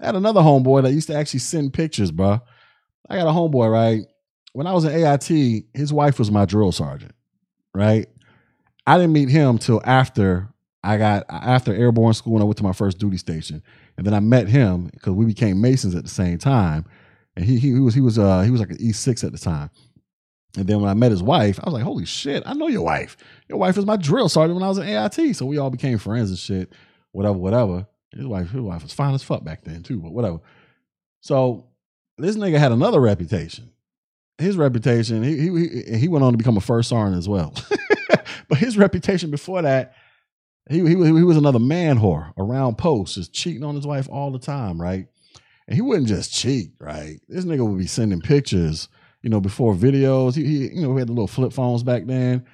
I had another homeboy that used to actually send pictures, bro. I got a homeboy right when I was in AIT. His wife was my drill sergeant, right? I didn't meet him till after I got after airborne school and I went to my first duty station, and then I met him because we became Masons at the same time, and he he, he was he was uh he was like an E six at the time, and then when I met his wife, I was like, holy shit, I know your wife. Your wife was my drill sergeant when I was in AIT, so we all became friends and shit, whatever, whatever. His wife, his wife was fine as fuck back then too, but whatever. So this nigga had another reputation. His reputation, he he he went on to become a first sergeant as well. but his reputation before that he, he, he was another man whore around posts, just cheating on his wife all the time, right? And he wouldn't just cheat, right? This nigga would be sending pictures, you know, before videos. He, he you know, we had the little flip phones back then.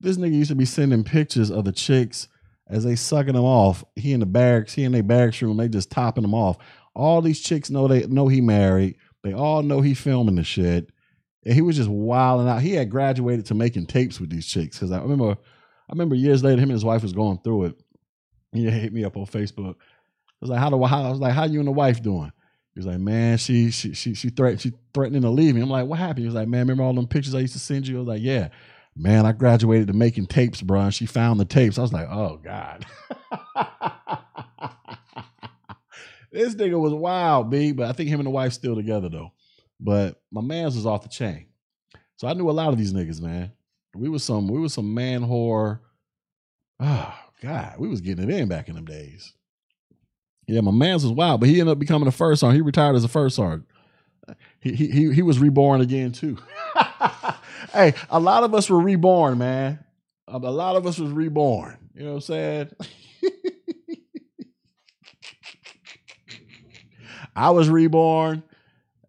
This nigga used to be sending pictures of the chicks as they sucking them off. He in the barracks, he in their barracks room, they just topping them off. All these chicks know they know he married. They all know he filming the shit. And he was just wilding out. He had graduated to making tapes with these chicks. Cause I remember I remember years later, him and his wife was going through it. He hit me up on Facebook. I was like, how do how I was like, how you and the wife doing? He was like, man, she she she she threat she threatening to leave me. I'm like, what happened? He was like, man, remember all them pictures I used to send you? I was like, yeah. Man, I graduated to making tapes, bro. And she found the tapes. I was like, oh God. this nigga was wild, B. But I think him and the wife still together though. But my man's was off the chain. So I knew a lot of these niggas, man. We was some we was some man whore. Oh God, we was getting it in back in them days. Yeah, my man's was wild, but he ended up becoming a first sergeant. He retired as a first sergeant. He he he was reborn again too. hey, a lot of us were reborn, man. A lot of us was reborn. You know what I'm saying? I was reborn.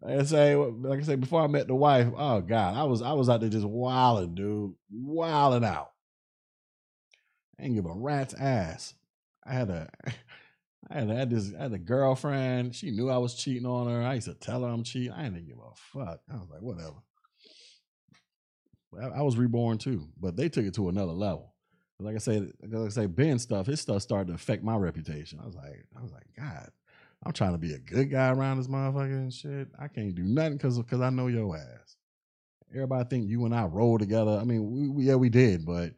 I say, like I say, before I met the wife, oh God, I was I was out there just wilding, dude, wilding out. I didn't give a rat's ass. I had a I had, I had this I had a girlfriend. She knew I was cheating on her. I used to tell her I'm cheating. I didn't give a fuck. I was like, whatever. I, was reborn too, but they took it to another level. Like I said, like I say, Ben stuff, his stuff started to affect my reputation. I was like, I was like, God, I'm trying to be a good guy around this motherfucker and shit. I can't do nothing because because I know your ass. Everybody think you and I roll together. I mean, we, we yeah we did, but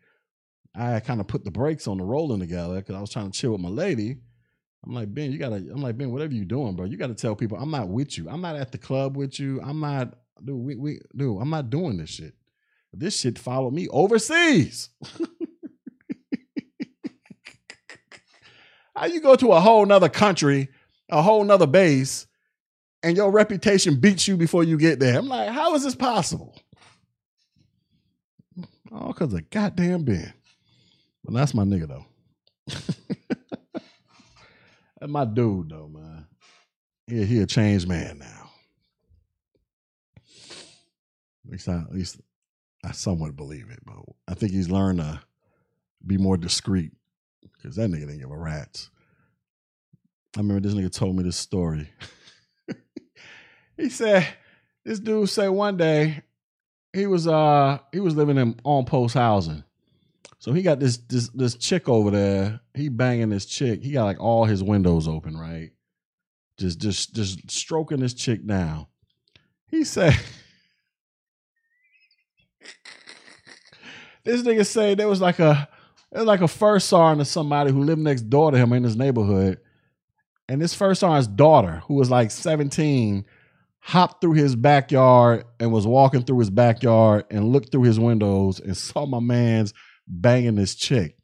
I kind of put the brakes on the rolling together because I was trying to chill with my lady. I'm like Ben, you gotta. I'm like Ben, whatever you doing, bro, you gotta tell people I'm not with you. I'm not at the club with you. I'm not, dude. We, we dude, I'm not doing this shit. This shit followed me overseas. How you go to a whole nother country a whole nother base and your reputation beats you before you get there. I'm like, how is this possible? Oh, because of goddamn Ben. But that's my nigga though. that's my dude though, man. Yeah, he a changed man now. At least I, at least I somewhat believe it, but I think he's learned to be more discreet because that nigga didn't give a rat's. I remember this nigga told me this story. he said this dude said one day he was uh he was living in on post housing. So he got this this this chick over there. He banging this chick. He got like all his windows open, right? Just just just stroking this chick down. He said this nigga said there was like a it was like a first sergeant to somebody who lived next door to him in his neighborhood and this first sergeant's daughter, who was like 17, hopped through his backyard and was walking through his backyard and looked through his windows and saw my man's banging this chick.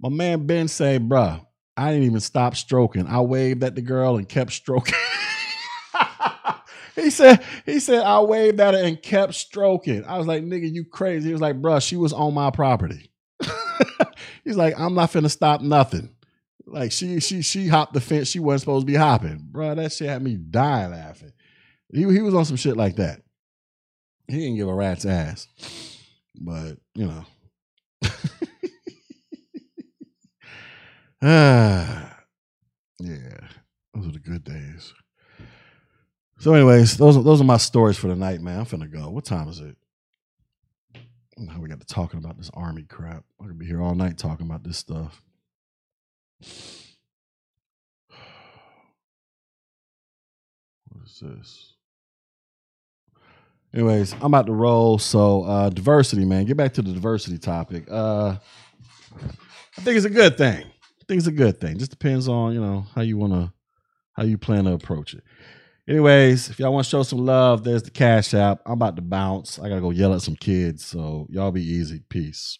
My man Ben said, bruh, I didn't even stop stroking. I waved at the girl and kept stroking. he said, he said, I waved at her and kept stroking. I was like, nigga, you crazy. He was like, bruh, she was on my property. He's like, I'm not finna stop nothing. Like she she she hopped the fence she wasn't supposed to be hopping. Bro, that shit had me dying laughing. He he was on some shit like that. He didn't give a rat's ass. But, you know. Ah, yeah, those are the good days. So, anyways, those are, those are my stories for the night, man. I'm finna go. What time is it? Now we got to talking about this army crap. I could be here all night talking about this stuff. What is this? Anyways, I'm about to roll. So uh diversity, man. Get back to the diversity topic. Uh I think it's a good thing. I think it's a good thing. Just depends on, you know, how you wanna how you plan to approach it. Anyways, if y'all want to show some love, there's the cash app. I'm about to bounce. I gotta go yell at some kids. So y'all be easy. Peace.